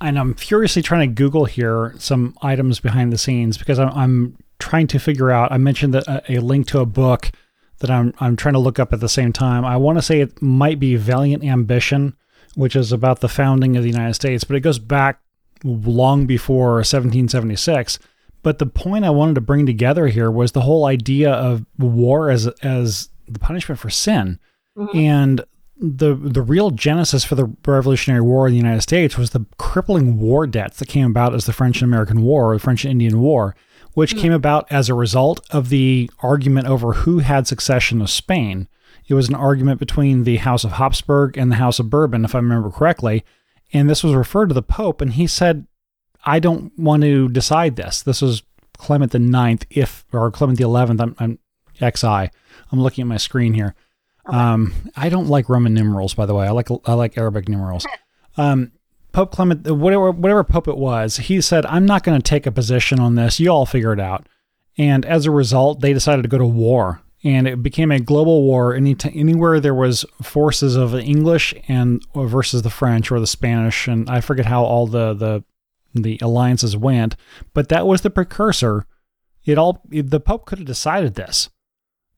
and i'm furiously trying to google here some items behind the scenes because i'm, I'm trying to figure out i mentioned that a, a link to a book that I'm I'm trying to look up at the same time. I want to say it might be Valiant Ambition, which is about the founding of the United States, but it goes back long before 1776. But the point I wanted to bring together here was the whole idea of war as as the punishment for sin. Mm-hmm. And the the real genesis for the Revolutionary War in the United States was the crippling war debts that came about as the French and American War, or the French and Indian War which mm. came about as a result of the argument over who had succession of Spain. It was an argument between the House of Habsburg and the House of Bourbon, if I remember correctly. And this was referred to the Pope, and he said, I don't want to decide this. This was Clement the Ninth, if or Clement the Eleventh. I'm, I'm XI. I'm looking at my screen here. Okay. Um, I don't like Roman numerals, by the way. I like I like Arabic numerals. Um, Pope Clement, whatever whatever pope it was, he said, "I'm not going to take a position on this. You all figure it out." And as a result, they decided to go to war, and it became a global war. Any t- anywhere there was forces of the English and versus the French or the Spanish, and I forget how all the the the alliances went, but that was the precursor. It all the Pope could have decided this,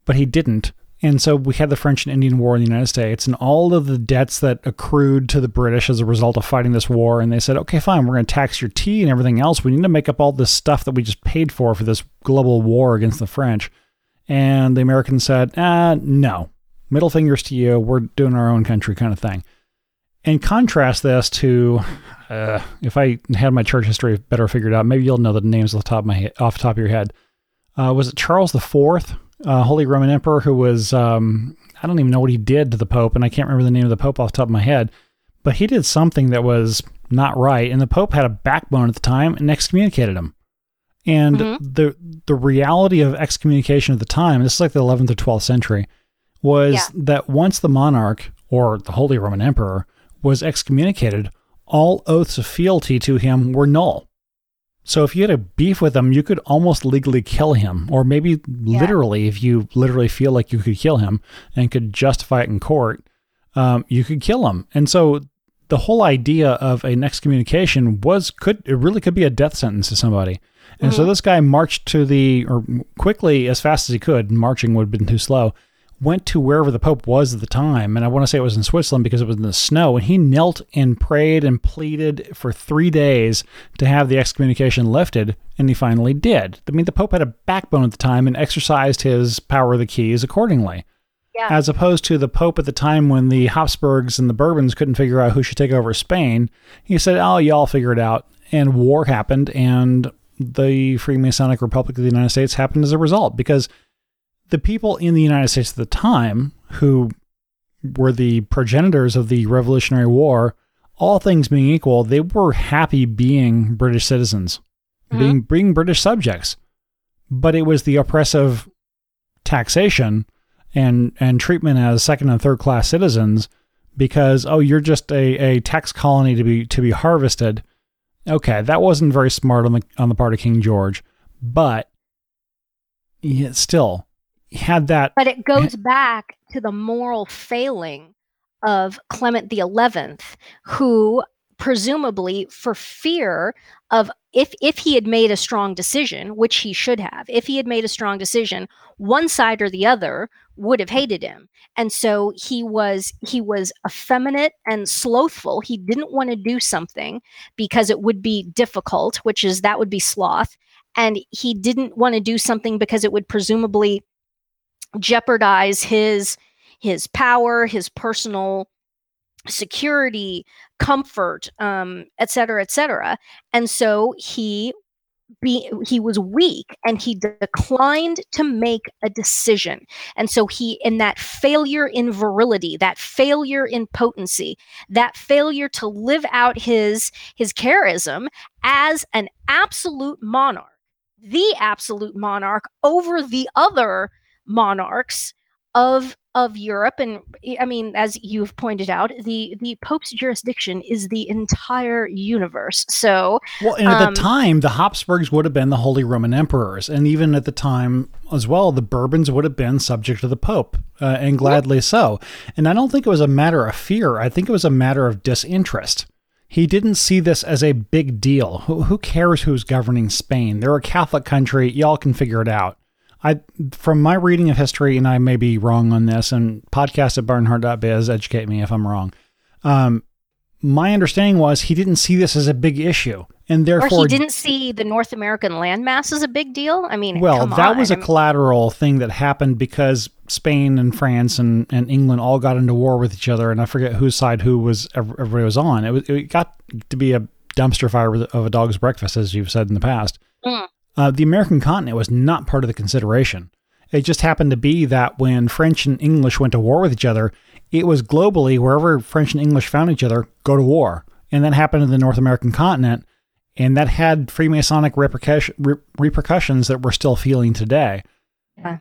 but he didn't. And so we had the French and Indian War in the United States and all of the debts that accrued to the British as a result of fighting this war. And they said, okay, fine, we're going to tax your tea and everything else. We need to make up all this stuff that we just paid for for this global war against the French. And the Americans said, ah, no, middle fingers to you. We're doing our own country kind of thing. And contrast this to, uh, if I had my church history better figured out, maybe you'll know the names off the top of my head, off the top of your head. Uh, was it Charles the Fourth? uh, Holy Roman Emperor who was, um, I don't even know what he did to the Pope, and I can't remember the name of the Pope off the top of my head, but he did something that was not right, and the Pope had a backbone at the time and excommunicated him. And mm-hmm. the the reality of excommunication at the time, this is like the 11th or 12th century, was yeah. that once the monarch or the Holy Roman Emperor was excommunicated, all oaths of fealty to him were null. So if you had a beef with him, you could almost legally kill him, or maybe yeah. literally, if you literally feel like you could kill him and could justify it in court, um, you could kill him. And so the whole idea of an excommunication was could it really could be a death sentence to somebody. And mm-hmm. so this guy marched to the or quickly as fast as he could. Marching would have been too slow went to wherever the Pope was at the time, and I want to say it was in Switzerland because it was in the snow, and he knelt and prayed and pleaded for three days to have the excommunication lifted, and he finally did. I mean, the Pope had a backbone at the time and exercised his power of the keys accordingly. Yeah. As opposed to the Pope at the time when the Habsburgs and the Bourbons couldn't figure out who should take over Spain, he said, Oh, y'all figure it out. And war happened, and the Freemasonic Republic of the United States happened as a result because the people in the United States at the time who were the progenitors of the Revolutionary War, all things being equal, they were happy being British citizens, mm-hmm. being being British subjects. But it was the oppressive taxation and and treatment as second and third class citizens because oh you're just a, a tax colony to be to be harvested. Okay, that wasn't very smart on the on the part of King George, but yeah, still had that. But it goes back to the moral failing of Clement the Eleventh, who presumably for fear of if if he had made a strong decision which he should have if he had made a strong decision one side or the other would have hated him and so he was he was effeminate and slothful he didn't want to do something because it would be difficult which is that would be sloth and he didn't want to do something because it would presumably jeopardize his his power his personal security, comfort, um, et cetera, et cetera. And so he be, he was weak and he declined to make a decision. And so he, in that failure in virility, that failure in potency, that failure to live out his his charism as an absolute monarch, the absolute monarch over the other monarchs of of Europe, and I mean, as you've pointed out, the the Pope's jurisdiction is the entire universe. So, well, and at um, the time, the Habsburgs would have been the Holy Roman Emperors, and even at the time as well, the Bourbons would have been subject to the Pope, uh, and gladly so. And I don't think it was a matter of fear. I think it was a matter of disinterest. He didn't see this as a big deal. Who, who cares who's governing Spain? They're a Catholic country. Y'all can figure it out. I, from my reading of history, and I may be wrong on this, and podcast at barnhardt.biz, educate me if I'm wrong. Um, my understanding was he didn't see this as a big issue, and therefore or he didn't see the North American landmass as a big deal. I mean, well, that on. was a collateral thing that happened because Spain and France and, and England all got into war with each other, and I forget whose side who was everybody was on. It was it got to be a dumpster fire of a dog's breakfast, as you've said in the past. Mm uh, the American continent was not part of the consideration. It just happened to be that when French and English went to war with each other, it was globally wherever French and English found each other, go to war. And that happened in the North American continent, and that had Freemasonic repercussion, re- repercussions that we're still feeling today. Yeah.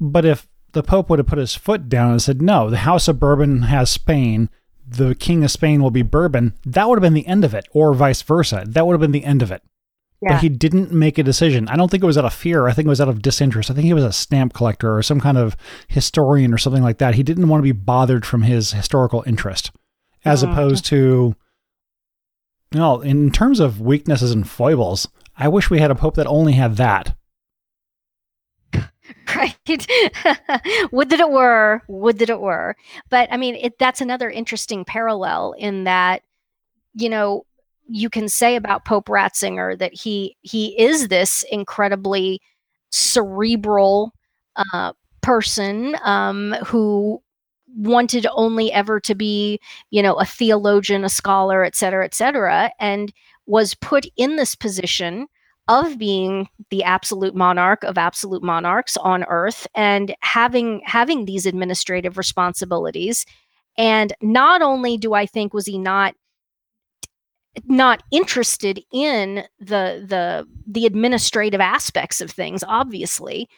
But if the Pope would have put his foot down and said, no, the House of Bourbon has Spain, the King of Spain will be Bourbon, that would have been the end of it, or vice versa. That would have been the end of it. Yeah. But he didn't make a decision. I don't think it was out of fear. I think it was out of disinterest. I think he was a stamp collector or some kind of historian or something like that. He didn't want to be bothered from his historical interest, as uh, opposed to, you know, in terms of weaknesses and foibles, I wish we had a pope that only had that. Right. would that it were. Would that it were. But I mean, it, that's another interesting parallel in that, you know, you can say about Pope Ratzinger that he he is this incredibly cerebral uh, person um, who wanted only ever to be, you know, a theologian, a scholar, et cetera, et cetera, and was put in this position of being the absolute monarch of absolute monarchs on earth and having having these administrative responsibilities. And not only do i think was he not not interested in the the the administrative aspects of things obviously.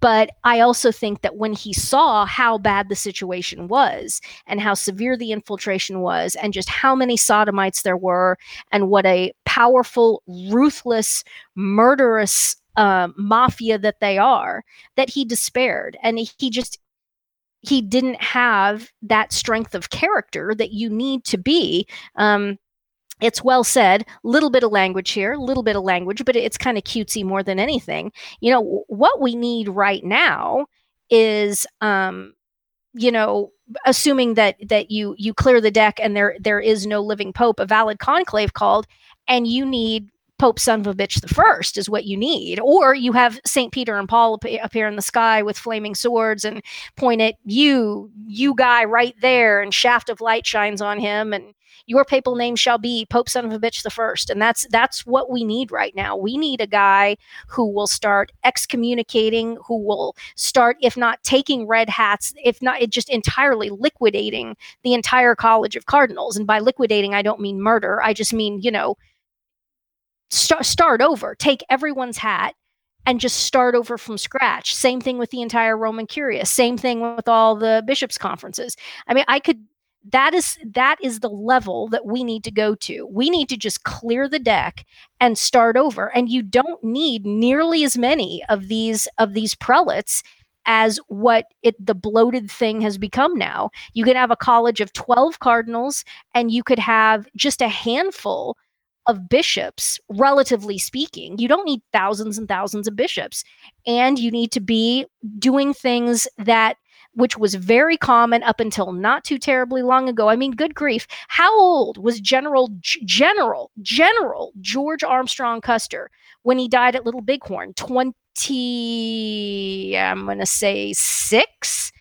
But i also think that when he saw how bad the situation was and how severe the infiltration was and just how many sodomites there were and what a powerful ruthless murderous uh, mafia that they are that he despaired. And he just he didn't have that strength of character that you need to be um, it's well said little bit of language here little bit of language but it's kind of cutesy more than anything you know what we need right now is um you know assuming that that you you clear the deck and there there is no living pope a valid conclave called and you need Pope son of a bitch the first is what you need. Or you have St. Peter and Paul appear in the sky with flaming swords and point at you, you guy right there, and shaft of light shines on him and your papal name shall be Pope son of a bitch the first. And that's that's what we need right now. We need a guy who will start excommunicating, who will start, if not taking red hats, if not it just entirely liquidating the entire college of cardinals. And by liquidating, I don't mean murder. I just mean, you know, start start over, take everyone's hat and just start over from scratch. Same thing with the entire Roman Curia. Same thing with all the bishops' conferences. I mean, I could that is that is the level that we need to go to we need to just clear the deck and start over and you don't need nearly as many of these of these prelates as what it the bloated thing has become now. You could have a college of 12 cardinals and you could have just a handful of bishops, relatively speaking. You don't need thousands and thousands of bishops. And you need to be doing things that which was very common up until not too terribly long ago. I mean, good grief. How old was General General General George Armstrong Custer when he died at Little Bighorn? 20 I'm going to say 6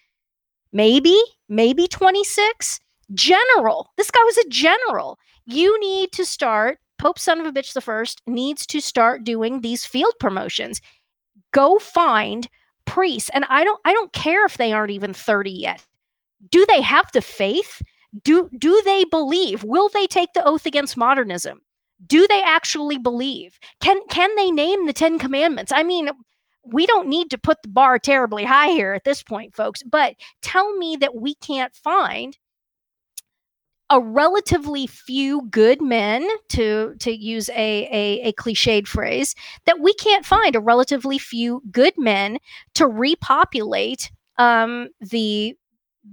maybe maybe 26 general this guy was a general you need to start Pope son of a bitch the first needs to start doing these field promotions. Go find priests and I don't I don't care if they aren't even 30 yet. Do they have the faith? Do do they believe? Will they take the oath against modernism? Do they actually believe? Can can they name the 10 commandments? I mean, we don't need to put the bar terribly high here at this point, folks, but tell me that we can't find a relatively few good men to to use a, a, a cliched phrase that we can't find a relatively few good men to repopulate um, the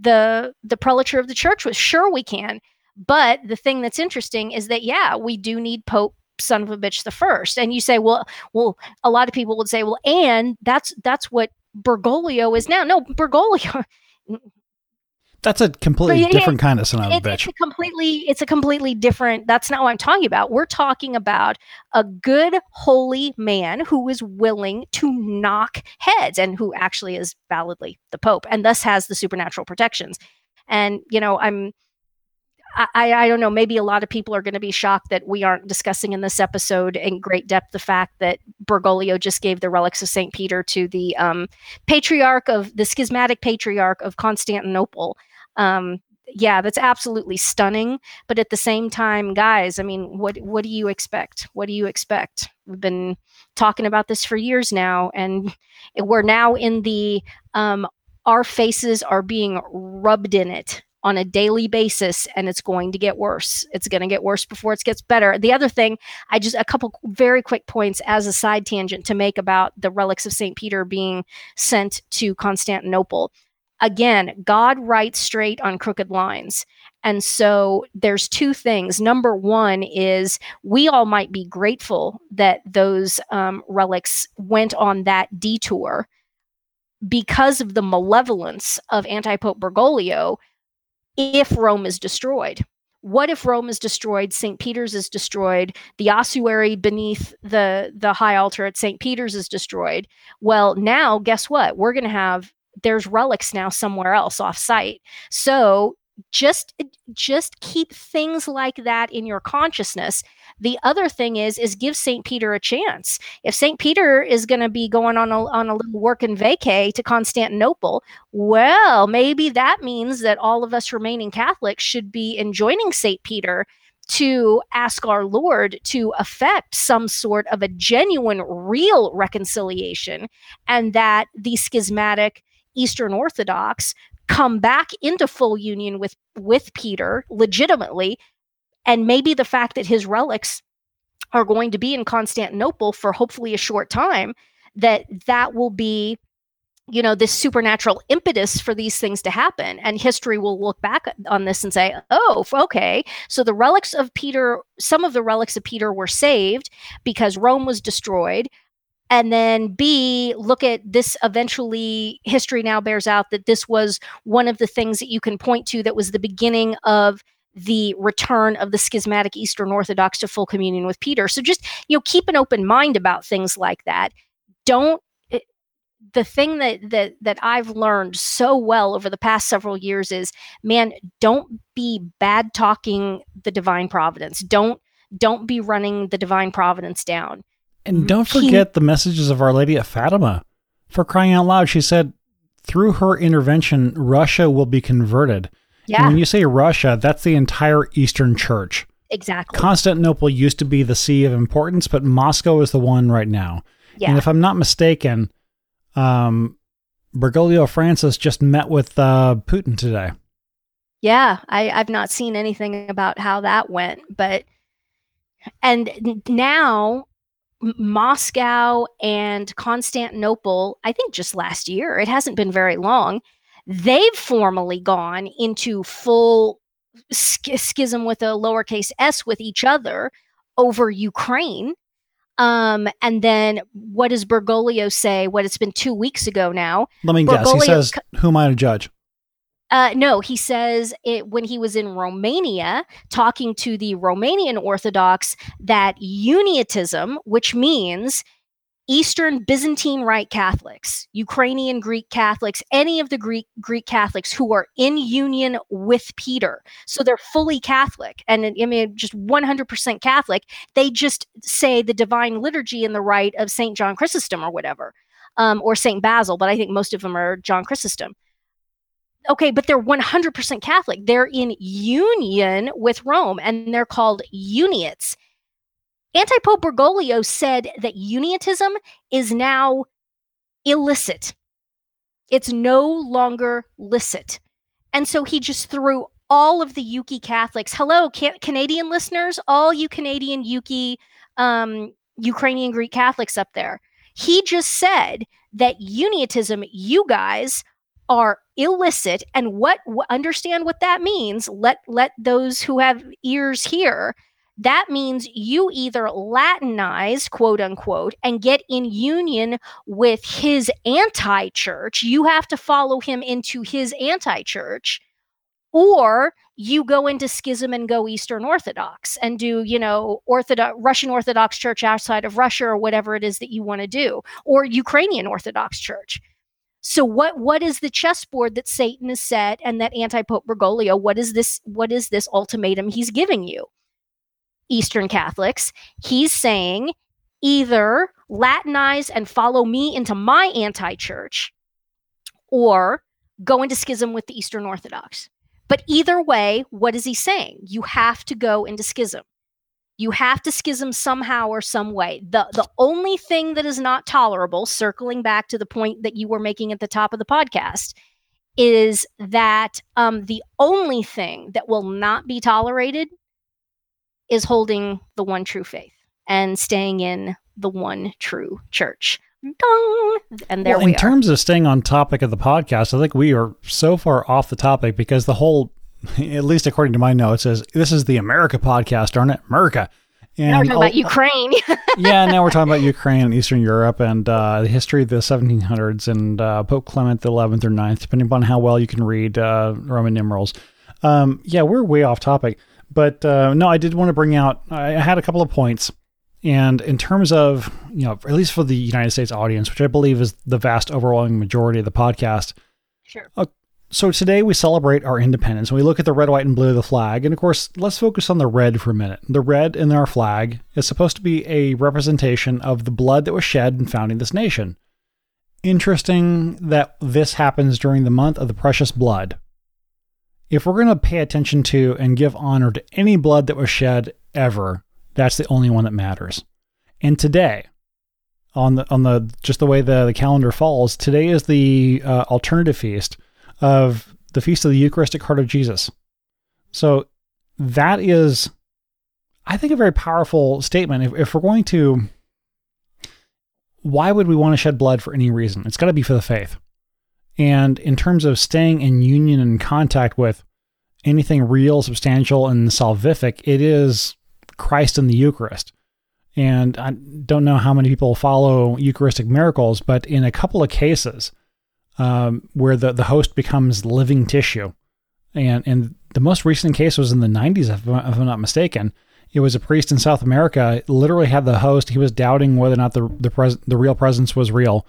the the prelature of the church with. Sure we can but the thing that's interesting is that yeah we do need pope son of a bitch the first. And you say well well a lot of people would say well and that's that's what bergoglio is now. No bergoglio that's a completely different kind of son of a bitch. It's a completely, it's a completely different. That's not what I'm talking about. We're talking about a good, holy man who is willing to knock heads and who actually is validly the Pope and thus has the supernatural protections. And you know, I'm, I, I don't know. Maybe a lot of people are going to be shocked that we aren't discussing in this episode in great depth the fact that Bergoglio just gave the relics of Saint Peter to the um, patriarch of the schismatic patriarch of Constantinople um, yeah, that's absolutely stunning. But at the same time, guys, I mean, what what do you expect? What do you expect? We've been talking about this for years now, and we're now in the um, our faces are being rubbed in it on a daily basis and it's going to get worse. It's going to get worse before it gets better. The other thing, I just a couple very quick points as a side tangent to make about the relics of St. Peter being sent to Constantinople again, God writes straight on crooked lines. And so there's two things. Number one is we all might be grateful that those um, relics went on that detour because of the malevolence of anti Pope Bergoglio if Rome is destroyed. What if Rome is destroyed? St. Peter's is destroyed. The ossuary beneath the, the high altar at St. Peter's is destroyed. Well, now, guess what? We're going to have there's relics now somewhere else off site. So just eh, just keep things like that in your consciousness the other thing is is give st peter a chance if st peter is going to be going on a, on a little work and vacay to constantinople well maybe that means that all of us remaining catholics should be enjoining st peter to ask our lord to effect some sort of a genuine real reconciliation and that the schismatic Eastern Orthodox come back into full union with with Peter legitimately and maybe the fact that his relics are going to be in Constantinople for hopefully a short time that that will be you know this supernatural impetus for these things to happen. And history will look back on this and say oh okay so the relics of peter some of the relics of peter were saved because rome was destroyed and then b look at this eventually history now bears out that this was one of the things that you can point to that was the beginning of the return of the schismatic eastern orthodox to full communion with peter. So just you know keep an open mind about things like that. Don't eh, the thing that that that I've learned so well over the past several years is man don't be bad talking the divine providence. Don't don't be running the divine providence down and don't forget the messages of Our Lady of Fatima. For crying out loud, she said, through her intervention, Russia will be converted. Yeah. And when you say Russia, that's the entire Eastern Church. Exactly. Constantinople used to be the see of importance, but Moscow is the one right now. Yeah. And if I'm not mistaken, um, Bergoglio Francis just met with uh, Putin today. Yeah, I, I've not seen anything about how that went, but and now Moscow and Constantinople, I think just last year, it hasn't been very long, they've formally gone into full schism with a lowercase s with each other over Ukraine. Um, and then what does Bergoglio say? What it's been two weeks ago now. Let me Bergoglio, guess. He says, "Who am I to judge?" Uh, no, he says it when he was in Romania talking to the Romanian Orthodox that uniatism, which means Eastern Byzantine Rite Catholics, Ukrainian Greek Catholics, any of the Greek Greek Catholics who are in union with Peter. So they're fully Catholic and I mean just 100% Catholic. They just say the divine liturgy in the rite of St. John Chrysostom or whatever. Um, or St. Basil, but I think most of them are John Chrysostom. Okay, but they're 100% Catholic. They're in union with Rome and they're called uniates. Anti Pope Bergoglio said that uniatism is now illicit. It's no longer licit. And so he just threw all of the Yuki Catholics, hello, ca- Canadian listeners, all you Canadian Yuki um, Ukrainian Greek Catholics up there. He just said that uniatism, you guys are illicit and what understand what that means let let those who have ears hear that means you either Latinize, quote unquote, and get in union with his anti church. You have to follow him into his anti church, or you go into schism and go Eastern Orthodox and do, you know, Orthodox Russian Orthodox Church outside of Russia or whatever it is that you want to do, or Ukrainian Orthodox Church. So what what is the chessboard that Satan has set and that anti-Pope Bergoglio, what is this what is this ultimatum he's giving you? Eastern Catholics. He's saying either Latinize and follow me into my anti church or go into schism with the Eastern Orthodox. But either way, what is he saying? You have to go into schism. You have to schism somehow or some way. The the only thing that is not tolerable, circling back to the point that you were making at the top of the podcast, is that um, the only thing that will not be tolerated is holding the one true faith and staying in the one true church. Dong! And there well, we in are. terms of staying on topic of the podcast, I think we are so far off the topic because the whole, at least according to my notes, says this is the America podcast, aren't it? America. And now we're talking about Ukraine. yeah, now we're talking about Ukraine and Eastern Europe and uh, the history of the 1700s and uh, Pope Clement the 11th or 9th, depending upon how well you can read uh, Roman numerals. Um, yeah, we're way off topic. But uh, no, I did want to bring out, I had a couple of points. And in terms of, you know, at least for the United States audience, which I believe is the vast overwhelming majority of the podcast. Sure. Uh, so today we celebrate our independence. We look at the red, white, and blue of the flag. And of course, let's focus on the red for a minute. The red in our flag is supposed to be a representation of the blood that was shed in founding this nation. Interesting that this happens during the month of the precious blood if we're going to pay attention to and give honor to any blood that was shed ever, that's the only one that matters. And today, on the on the just the way the, the calendar falls, today is the uh, alternative feast of the feast of the Eucharistic Heart of Jesus. So that is, I think, a very powerful statement. If, if we're going to, why would we want to shed blood for any reason? It's got to be for the faith. And in terms of staying in union and contact with anything real, substantial, and salvific, it is Christ in the Eucharist. And I don't know how many people follow Eucharistic miracles, but in a couple of cases um, where the, the host becomes living tissue, and, and the most recent case was in the 90s, if, I'm not mistaken. It was a priest in South America, literally had the host, he was doubting whether or not the, the, pres- the real presence was real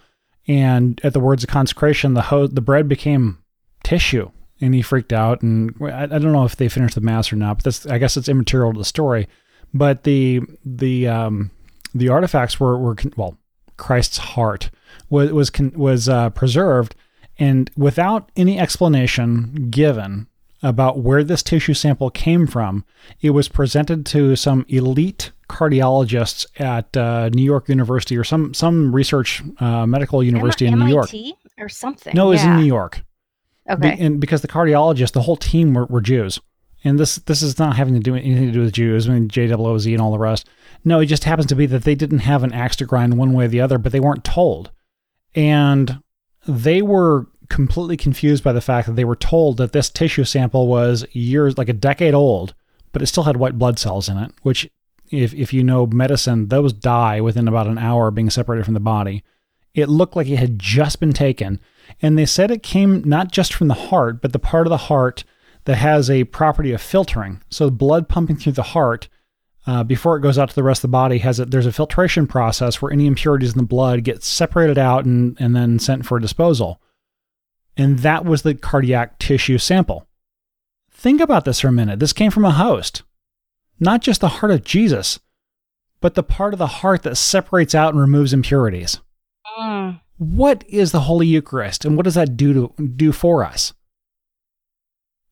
and at the words of consecration, the ho- the bread became tissue, and he freaked out. And I, I don't know if they finished the mass or not, but that's I guess it's immaterial to the story. But the the um, the artifacts were were well, Christ's heart was was was uh, preserved, and without any explanation given about where this tissue sample came from, it was presented to some elite cardiologists at uh, New York University or some some research uh, medical university M- in New York or something. No, it was yeah. in New York. Okay. Be- and because the cardiologists, the whole team were, were Jews, And this this is not having to do anything to do with Jews, I mean JWOZ and all the rest. No, it just happens to be that they didn't have an axe to grind one way or the other, but they weren't told. And they were completely confused by the fact that they were told that this tissue sample was years, like a decade old, but it still had white blood cells in it, which, if, if you know medicine, those die within about an hour being separated from the body. It looked like it had just been taken. And they said it came not just from the heart, but the part of the heart that has a property of filtering. So blood pumping through the heart uh, before it goes out to the rest of the body has a, there's a filtration process where any impurities in the blood get separated out and, and then sent for disposal. And that was the cardiac tissue sample. Think about this for a minute. This came from a host, not just the heart of Jesus, but the part of the heart that separates out and removes impurities. Mm. What is the Holy Eucharist and what does that do to do for us?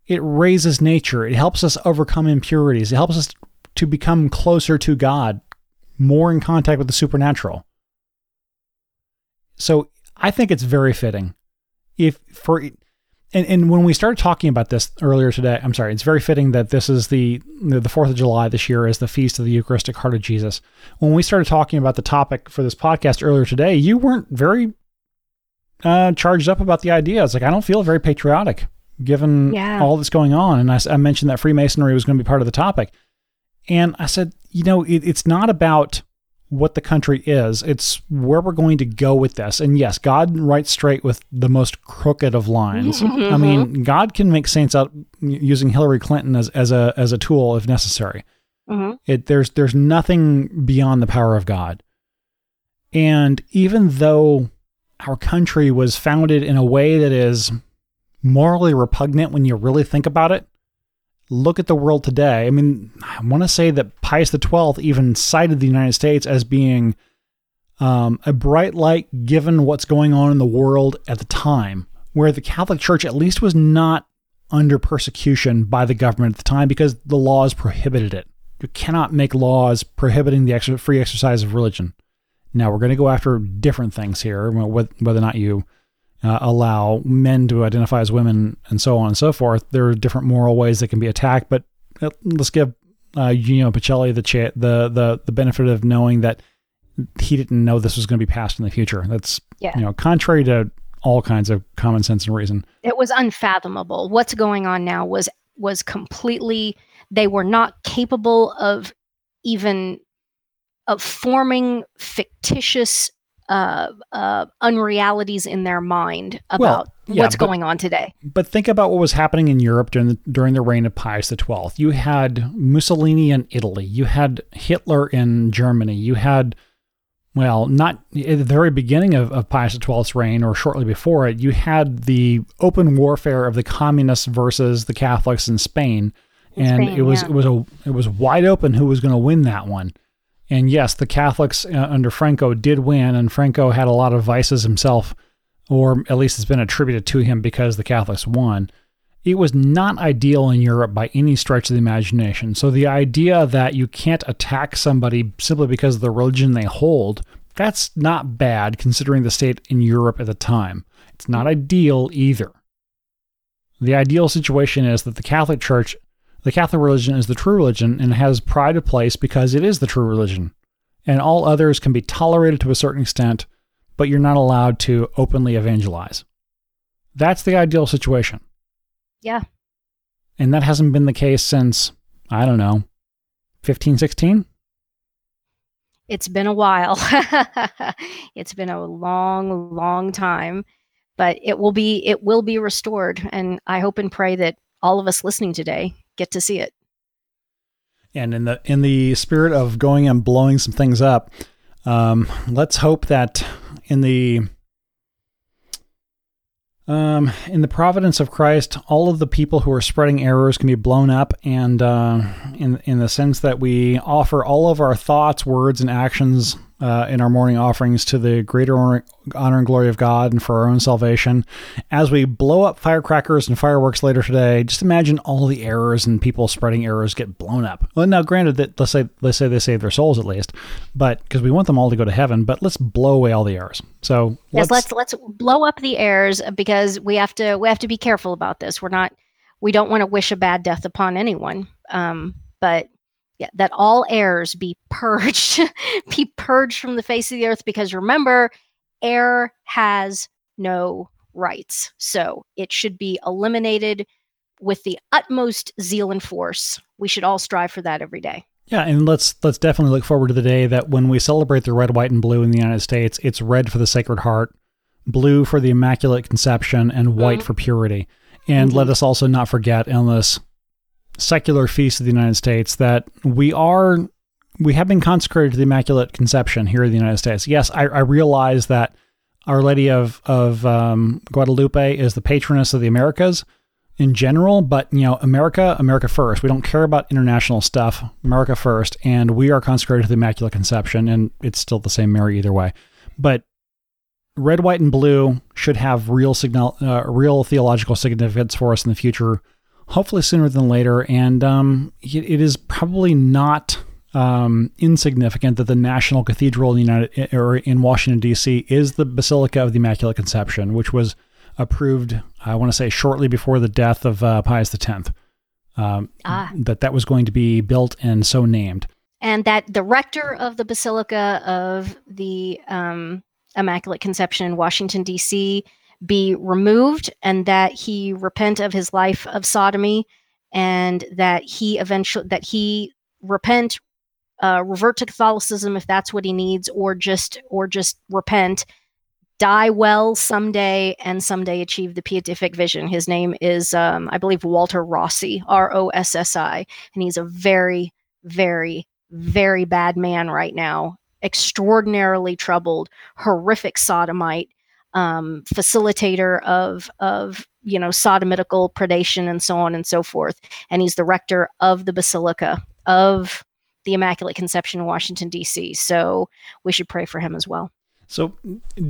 It raises nature. It helps us overcome impurities. It helps us to become closer to God, more in contact with the supernatural. So I think it's very fitting. If for and, and when we started talking about this earlier today, I'm sorry, it's very fitting that this is the the Fourth of July this year is the feast of the Eucharistic Heart of Jesus. When we started talking about the topic for this podcast earlier today, you weren't very uh, charged up about the idea. It's like I don't feel very patriotic given yeah. all that's going on, and I, I mentioned that Freemasonry was going to be part of the topic. And I said, you know, it, it's not about what the country is, it's where we're going to go with this. And yes, God writes straight with the most crooked of lines. Mm-hmm. I mean, God can make saints out using Hillary Clinton as, as a as a tool if necessary. Mm-hmm. It there's there's nothing beyond the power of God. And even though our country was founded in a way that is morally repugnant when you really think about it, look at the world today. I mean, I want to say that Pius XII even cited the United States as being um, a bright light given what's going on in the world at the time, where the Catholic Church at least was not under persecution by the government at the time because the laws prohibited it. You cannot make laws prohibiting the ex- free exercise of religion. Now, we're going to go after different things here, whether or not you uh, allow men to identify as women and so on and so forth. There are different moral ways that can be attacked, but uh, let's give uh, Gino Pacelli the, cha- the the the benefit of knowing that he didn't know this was going to be passed in the future. That's yeah. you know contrary to all kinds of common sense and reason. It was unfathomable. What's going on now was was completely. They were not capable of even of forming fictitious uh, uh, unrealities in their mind about well, yeah, what's but, going on today. But think about what was happening in Europe during the, during the reign of Pius XII. You had Mussolini in Italy. You had Hitler in Germany. You had, well, not at the very beginning of, of Pius XII's reign or shortly before it, you had the open warfare of the communists versus the Catholics in Spain. And Spain, it was yeah. it was a it was wide open who was going to win that one. And yes, the Catholics uh, under Franco did win, and Franco had a lot of vices himself, or at least it's been attributed to him because the Catholics won. It was not ideal in Europe by any stretch of the imagination. So the idea that you can't attack somebody simply because of the religion they hold, that's not bad considering the state in Europe at the time. It's not ideal either. The ideal situation is that the Catholic Church the Catholic religion is the true religion and has pride of place because it is the true religion. And all others can be tolerated to a certain extent, but you're not allowed to openly evangelize. That's the ideal situation. Yeah. And that hasn't been the case since, I don't know, 15, 16? It's been a while. it's been a long, long time, but it will be it will be restored and I hope and pray that all of us listening today get to see it. And in the in the spirit of going and blowing some things up, um, let's hope that in the um, in the providence of Christ, all of the people who are spreading errors can be blown up, and uh, in in the sense that we offer all of our thoughts, words, and actions uh, in our morning offerings to the greater honor, honor, and glory of God and for our own salvation. As we blow up firecrackers and fireworks later today, just imagine all the errors and people spreading errors get blown up. Well, now granted that let's say let's say they save their souls at least, but because we want them all to go to heaven, but let's blow away all the errors. So yes, let's let's, let's blow up the errors because we have to we have to be careful about this. We're not we don't want to wish a bad death upon anyone. Um, but yeah, that all errors be purged, be purged from the face of the earth, because remember, air has no rights. So it should be eliminated with the utmost zeal and force. We should all strive for that every day. Yeah, and let's let's definitely look forward to the day that when we celebrate the red, white, and blue in the United States, it's red for the Sacred Heart, blue for the Immaculate Conception, and white mm-hmm. for purity. And mm-hmm. let us also not forget this secular feast of the United States that we are we have been consecrated to the Immaculate Conception here in the United States. Yes, I, I realize that Our Lady of of um, Guadalupe is the patroness of the Americas in general, but you know, America, America first. We don't care about international stuff. America first, and we are consecrated to the Immaculate Conception, and it's still the same Mary either way. But red, white, and blue should have real signal, uh, real theological significance for us in the future. Hopefully sooner than later, and um, it, it is probably not um, insignificant that the National Cathedral in the United or in Washington D.C. is the Basilica of the Immaculate Conception, which was approved, I want to say, shortly before the death of uh, Pius X. Um, ah. That that was going to be built and so named. And that the rector of the Basilica of the um, Immaculate Conception in Washington, D.C., be removed and that he repent of his life of sodomy and that he eventually that he repent uh, revert to catholicism if that's what he needs or just or just repent die well someday and someday achieve the beatific vision. His name is, um, I believe, Walter Rossi, R O S S I, and he's a very, very, very bad man right now. Extraordinarily troubled, horrific sodomite, um, facilitator of of you know sodomitical predation and so on and so forth. And he's the rector of the Basilica of the Immaculate Conception in Washington D.C. So we should pray for him as well. So,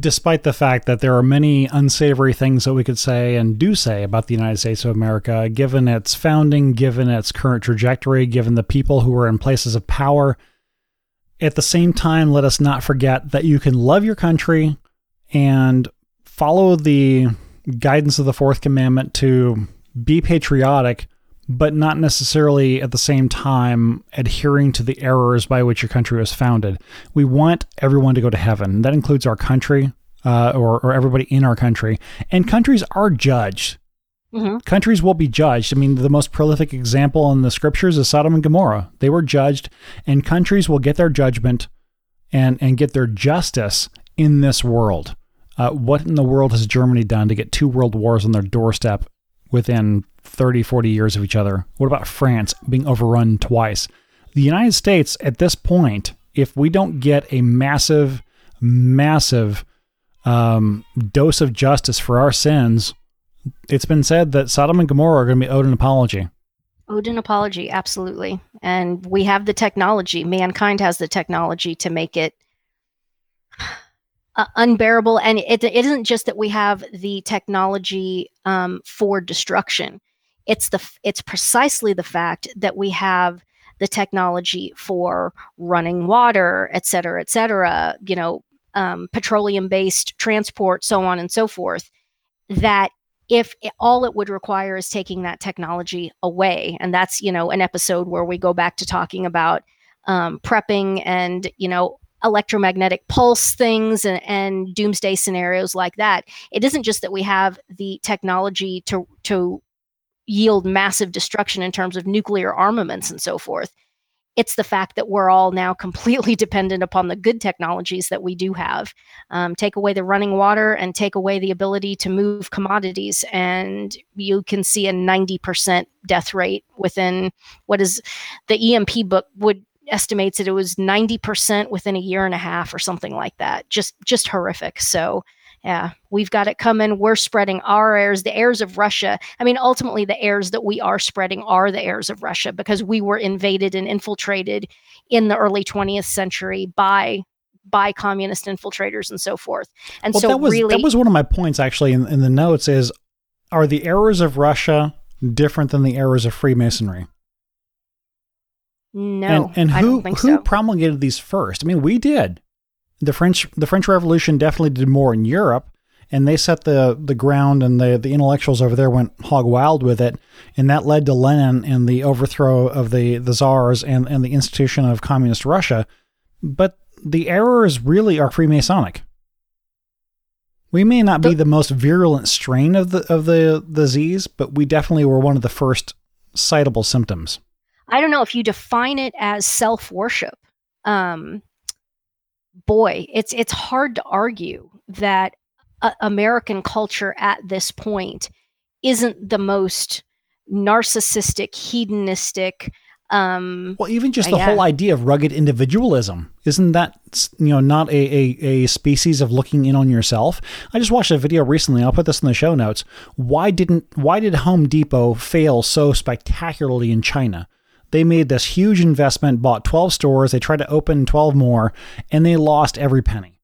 despite the fact that there are many unsavory things that we could say and do say about the United States of America, given its founding, given its current trajectory, given the people who are in places of power, at the same time, let us not forget that you can love your country and follow the guidance of the fourth commandment to be patriotic but not necessarily at the same time adhering to the errors by which your country was founded. We want everyone to go to heaven. That includes our country uh, or, or everybody in our country. And countries are judged. Mm-hmm. Countries will be judged. I mean, the most prolific example in the scriptures is Sodom and Gomorrah. They were judged, and countries will get their judgment and, and get their justice in this world. Uh, what in the world has Germany done to get two world wars on their doorstep within 30, 40 years of each other? What about France being overrun twice? The United States, at this point, if we don't get a massive, massive um, dose of justice for our sins, it's been said that Sodom and Gomorrah are going to be owed an apology. Owed an apology, absolutely. And we have the technology. Mankind has the technology to make it uh, unbearable. And it, it isn't just that we have the technology um, for destruction it's the it's precisely the fact that we have the technology for running water, et cetera, et cetera, you know, um, petroleum based transport, so on and so forth, that if it, all it would require is taking that technology away, and that's, you know, an episode where we go back to talking about um, prepping and, you know, electromagnetic pulse things and, and doomsday scenarios like that. It isn't just that we have the technology to, to yield massive destruction in terms of nuclear armaments and so forth. It's the fact that we're all now completely dependent upon the good technologies that we do have. Um, take away the running water and take away the ability to move commodities, and you can see a 90% death rate within what is the EMP book would estimates that it was 90% within a year and a half or something like that. Just just horrific. So yeah, we've got it coming. We're spreading our heirs, the heirs of Russia. I mean, ultimately, the heirs that we are spreading are the heirs of Russia because we were invaded and infiltrated in the early 20th century by by communist infiltrators and so forth. And well, so, that was, really, that was one of my points actually in, in the notes: is are the heirs of Russia different than the heirs of Freemasonry? No, and, and who who so. promulgated these first? I mean, we did the French the French Revolution definitely did more in Europe, and they set the the ground, and the the intellectuals over there went hog wild with it, and that led to Lenin and the overthrow of the the czars and and the institution of communist Russia. But the errors really are Freemasonic. We may not be the most virulent strain of the of the the Z's, but we definitely were one of the first citable symptoms. I don't know if you define it as self worship. Um, boy, it's it's hard to argue that uh, American culture at this point isn't the most narcissistic, hedonistic. Um, well, even just the whole idea of rugged individualism isn't that you know not a, a, a species of looking in on yourself? I just watched a video recently. I'll put this in the show notes. Why didn't why did Home Depot fail so spectacularly in China? They made this huge investment, bought 12 stores, they tried to open 12 more, and they lost every penny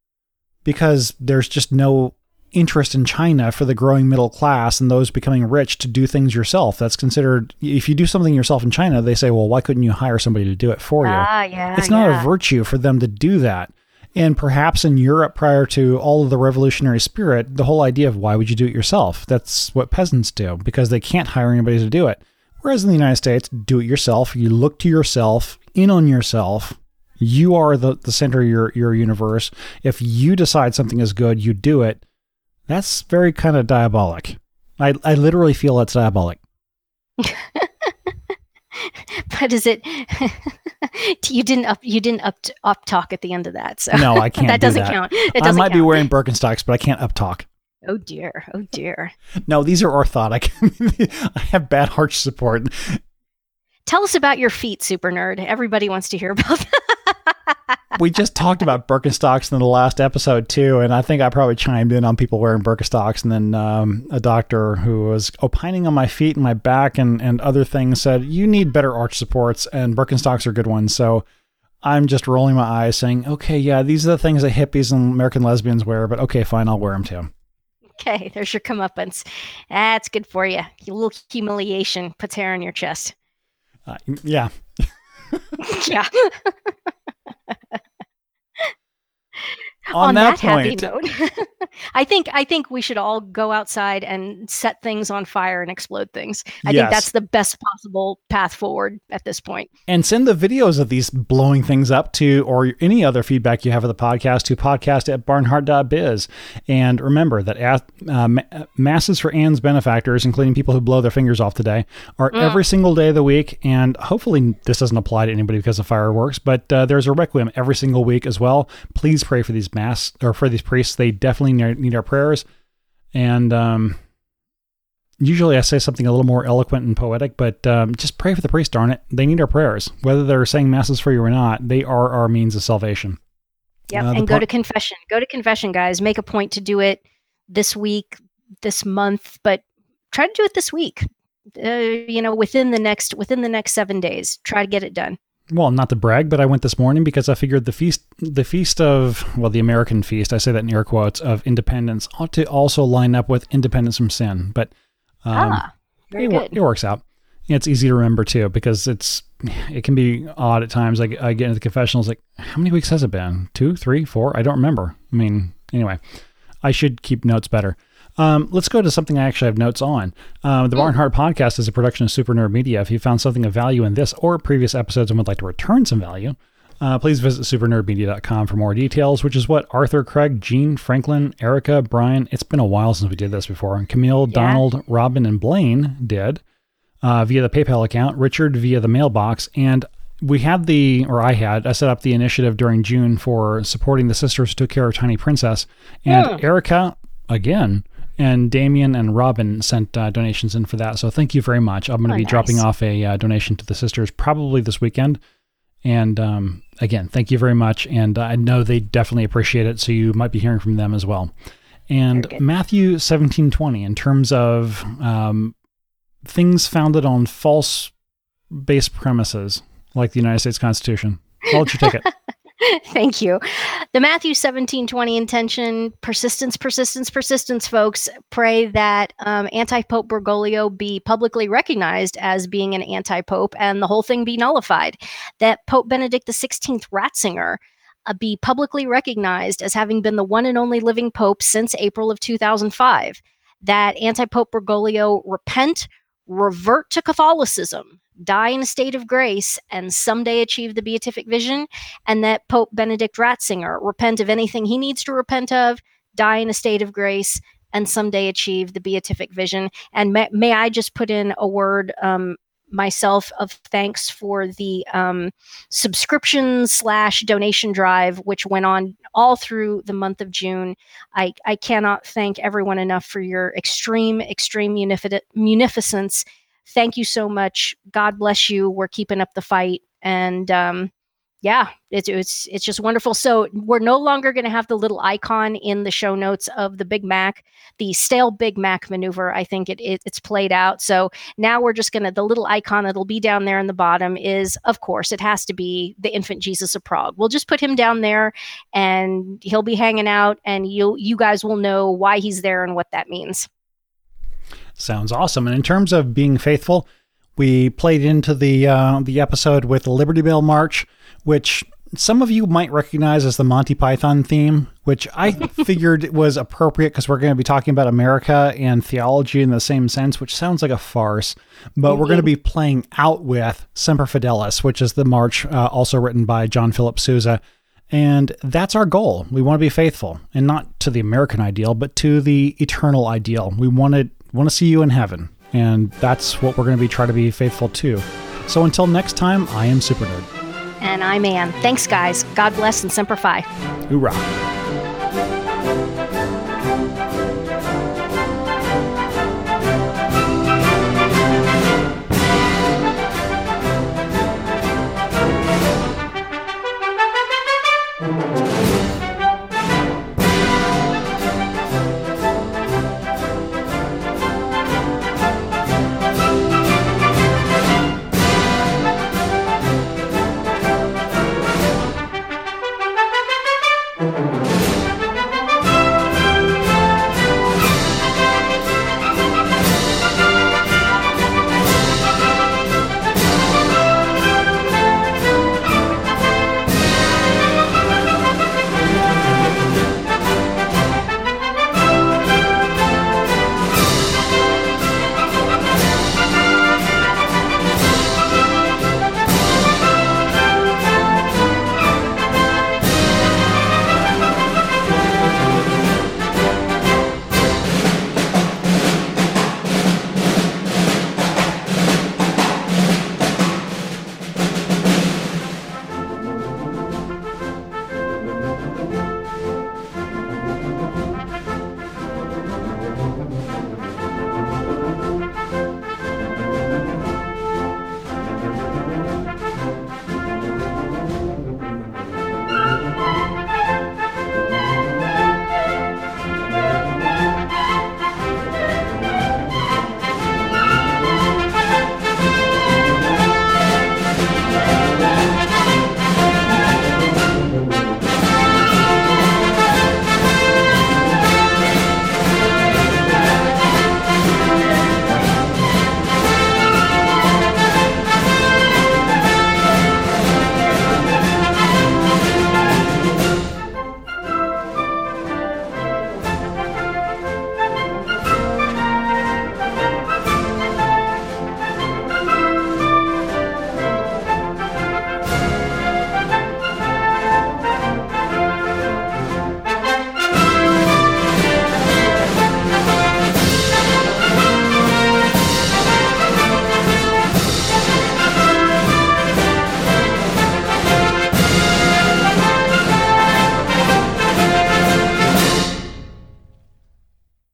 because there's just no interest in China for the growing middle class and those becoming rich to do things yourself. That's considered, if you do something yourself in China, they say, well, why couldn't you hire somebody to do it for you? Ah, yeah. It's not yeah. a virtue for them to do that. And perhaps in Europe, prior to all of the revolutionary spirit, the whole idea of why would you do it yourself? That's what peasants do because they can't hire anybody to do it. Whereas in the United States, do it yourself. You look to yourself, in on yourself. You are the, the center of your, your universe. If you decide something is good, you do it. That's very kind of diabolic. I, I literally feel that's diabolic. but is it you didn't up you didn't up up talk at the end of that so no i can't that do doesn't that. count it doesn't i might count. be wearing birkenstocks but i can't up talk Oh dear. Oh dear. No, these are orthotic. I have bad arch support. Tell us about your feet, super nerd. Everybody wants to hear about that. we just talked about Birkenstocks in the last episode too, and I think I probably chimed in on people wearing Birkenstocks, and then um, a doctor who was opining on my feet and my back and and other things said you need better arch supports, and Birkenstocks are good ones. So I'm just rolling my eyes, saying, okay, yeah, these are the things that hippies and American lesbians wear, but okay, fine, I'll wear them too. Okay, there's your comeuppance. That's good for you. A little humiliation puts hair on your chest. Uh, yeah. yeah. on, on that, that, point, happy note, I think I think we should all go outside and set things on fire and explode things. I Yes. think that's the best possible path forward at this point. and send the videos of these blowing things up to or any other feedback you have of the podcast to podcast at barnhardt.biz and remember that uh, masses for ann's benefactors including people who blow their fingers off today are every single day of the week and hopefully this doesn't apply to anybody because of fireworks but uh, there's a requiem every single week as well please pray for these mass or for these priests they definitely need our prayers and um usually I say something a little more eloquent and poetic, but um, just pray for the priest, darn it. They need our prayers. Whether they're saying masses for you or not, they are our means of salvation. Yep. Uh, and go to confession. Go to confession, guys. Make a point to do it this week, this month, but try to do it this week. Uh, you know, within the next within the next seven days. Try to get it done. Well, not to brag, but I went this morning because I figured the feast, the feast of, well, the American feast, I say that in air quotes, of independence ought to also line up with independence from sin. But um, ah, very it, good. it works out. It's easy to remember too because it's it can be odd at times. I, I get into the confessionals like, how many weeks has it been? Two, three, four? I don't remember. I mean, anyway, I should keep notes better. Um, let's go to something I actually have notes on. Uh, the Barnhardt Podcast is a production of Super Nerd Media. If you found something of value in this or previous episodes and would like to return some value, uh, please visit supernerdmedia.com for more details, which is what Arthur, Craig, Gene, Franklin, Erica, Brian, it's been a while since we did this before, and Camille, Yeah. Donald, Robin, and Blaine did uh, via the PayPal account, Richard via the mailbox, and we had the, or I had, I set up the initiative during June for supporting the sisters who took care of Tiny Princess. And Hmm. Erica, again, and Damien and Robin sent uh, donations in for that. So thank you very much. I'm going to Oh, be dropping off a uh, donation to the sisters probably this weekend. And um, again, thank you very much. And I know they definitely appreciate it. So you might be hearing from them as well. And. Matthew 1720, in terms of um, things founded on false base premises, like the United States Constitution. I'll let you take it. Thank you. The Matthew 17 20 intention persistence, persistence, persistence, folks. Pray that um, anti Pope Bergoglio be publicly recognized as being an anti Pope and the whole thing be nullified. That Pope Benedict XVI Ratzinger uh, be publicly recognized as having been the one and only living pope since April of 2005. That anti Pope Bergoglio repent, revert to Catholicism, die in a state of grace, and someday achieve the beatific vision. And that Pope Benedict Ratzinger repent of anything he needs to repent of, die in a state of grace, and someday achieve the beatific vision. And may, may I just put in a word um, myself of thanks for the um, subscription slash donation drive, which went on all through the month of June. I, I cannot thank everyone enough for your extreme, extreme munificence. Thank you so much. God bless you. We're keeping up the fight. And um, yeah, it's it's it's just wonderful. So we're no longer going to have the little icon in the show notes of the Big Mac, the stale Big Mac maneuver. I think it, it it's played out. So now we're just going to the little icon that'll be down there in the bottom is of course it has to be the infant Jesus of Prague. We'll just put him down there, and he'll be hanging out, and you you guys will know why he's there and what that means. Sounds awesome. And in terms of being faithful, we played into the uh, the episode with the Liberty Bell March which some of you might recognize as the Monty Python theme, which I figured was appropriate because we're going to be talking about America and theology in the same sense, which sounds like a farce. But mm-hmm. we're going to be playing out with Semper Fidelis, which is the march uh, also written by John Philip Sousa. And that's our goal. We want to be faithful, and not to the American ideal, but to the eternal ideal. We want to want to see you in heaven, and that's what we're going to be trying to be faithful to. So until next time, I am Super Nerd. And I'm Ann. Thanks, guys. God bless and Semper Fi. Hoorah.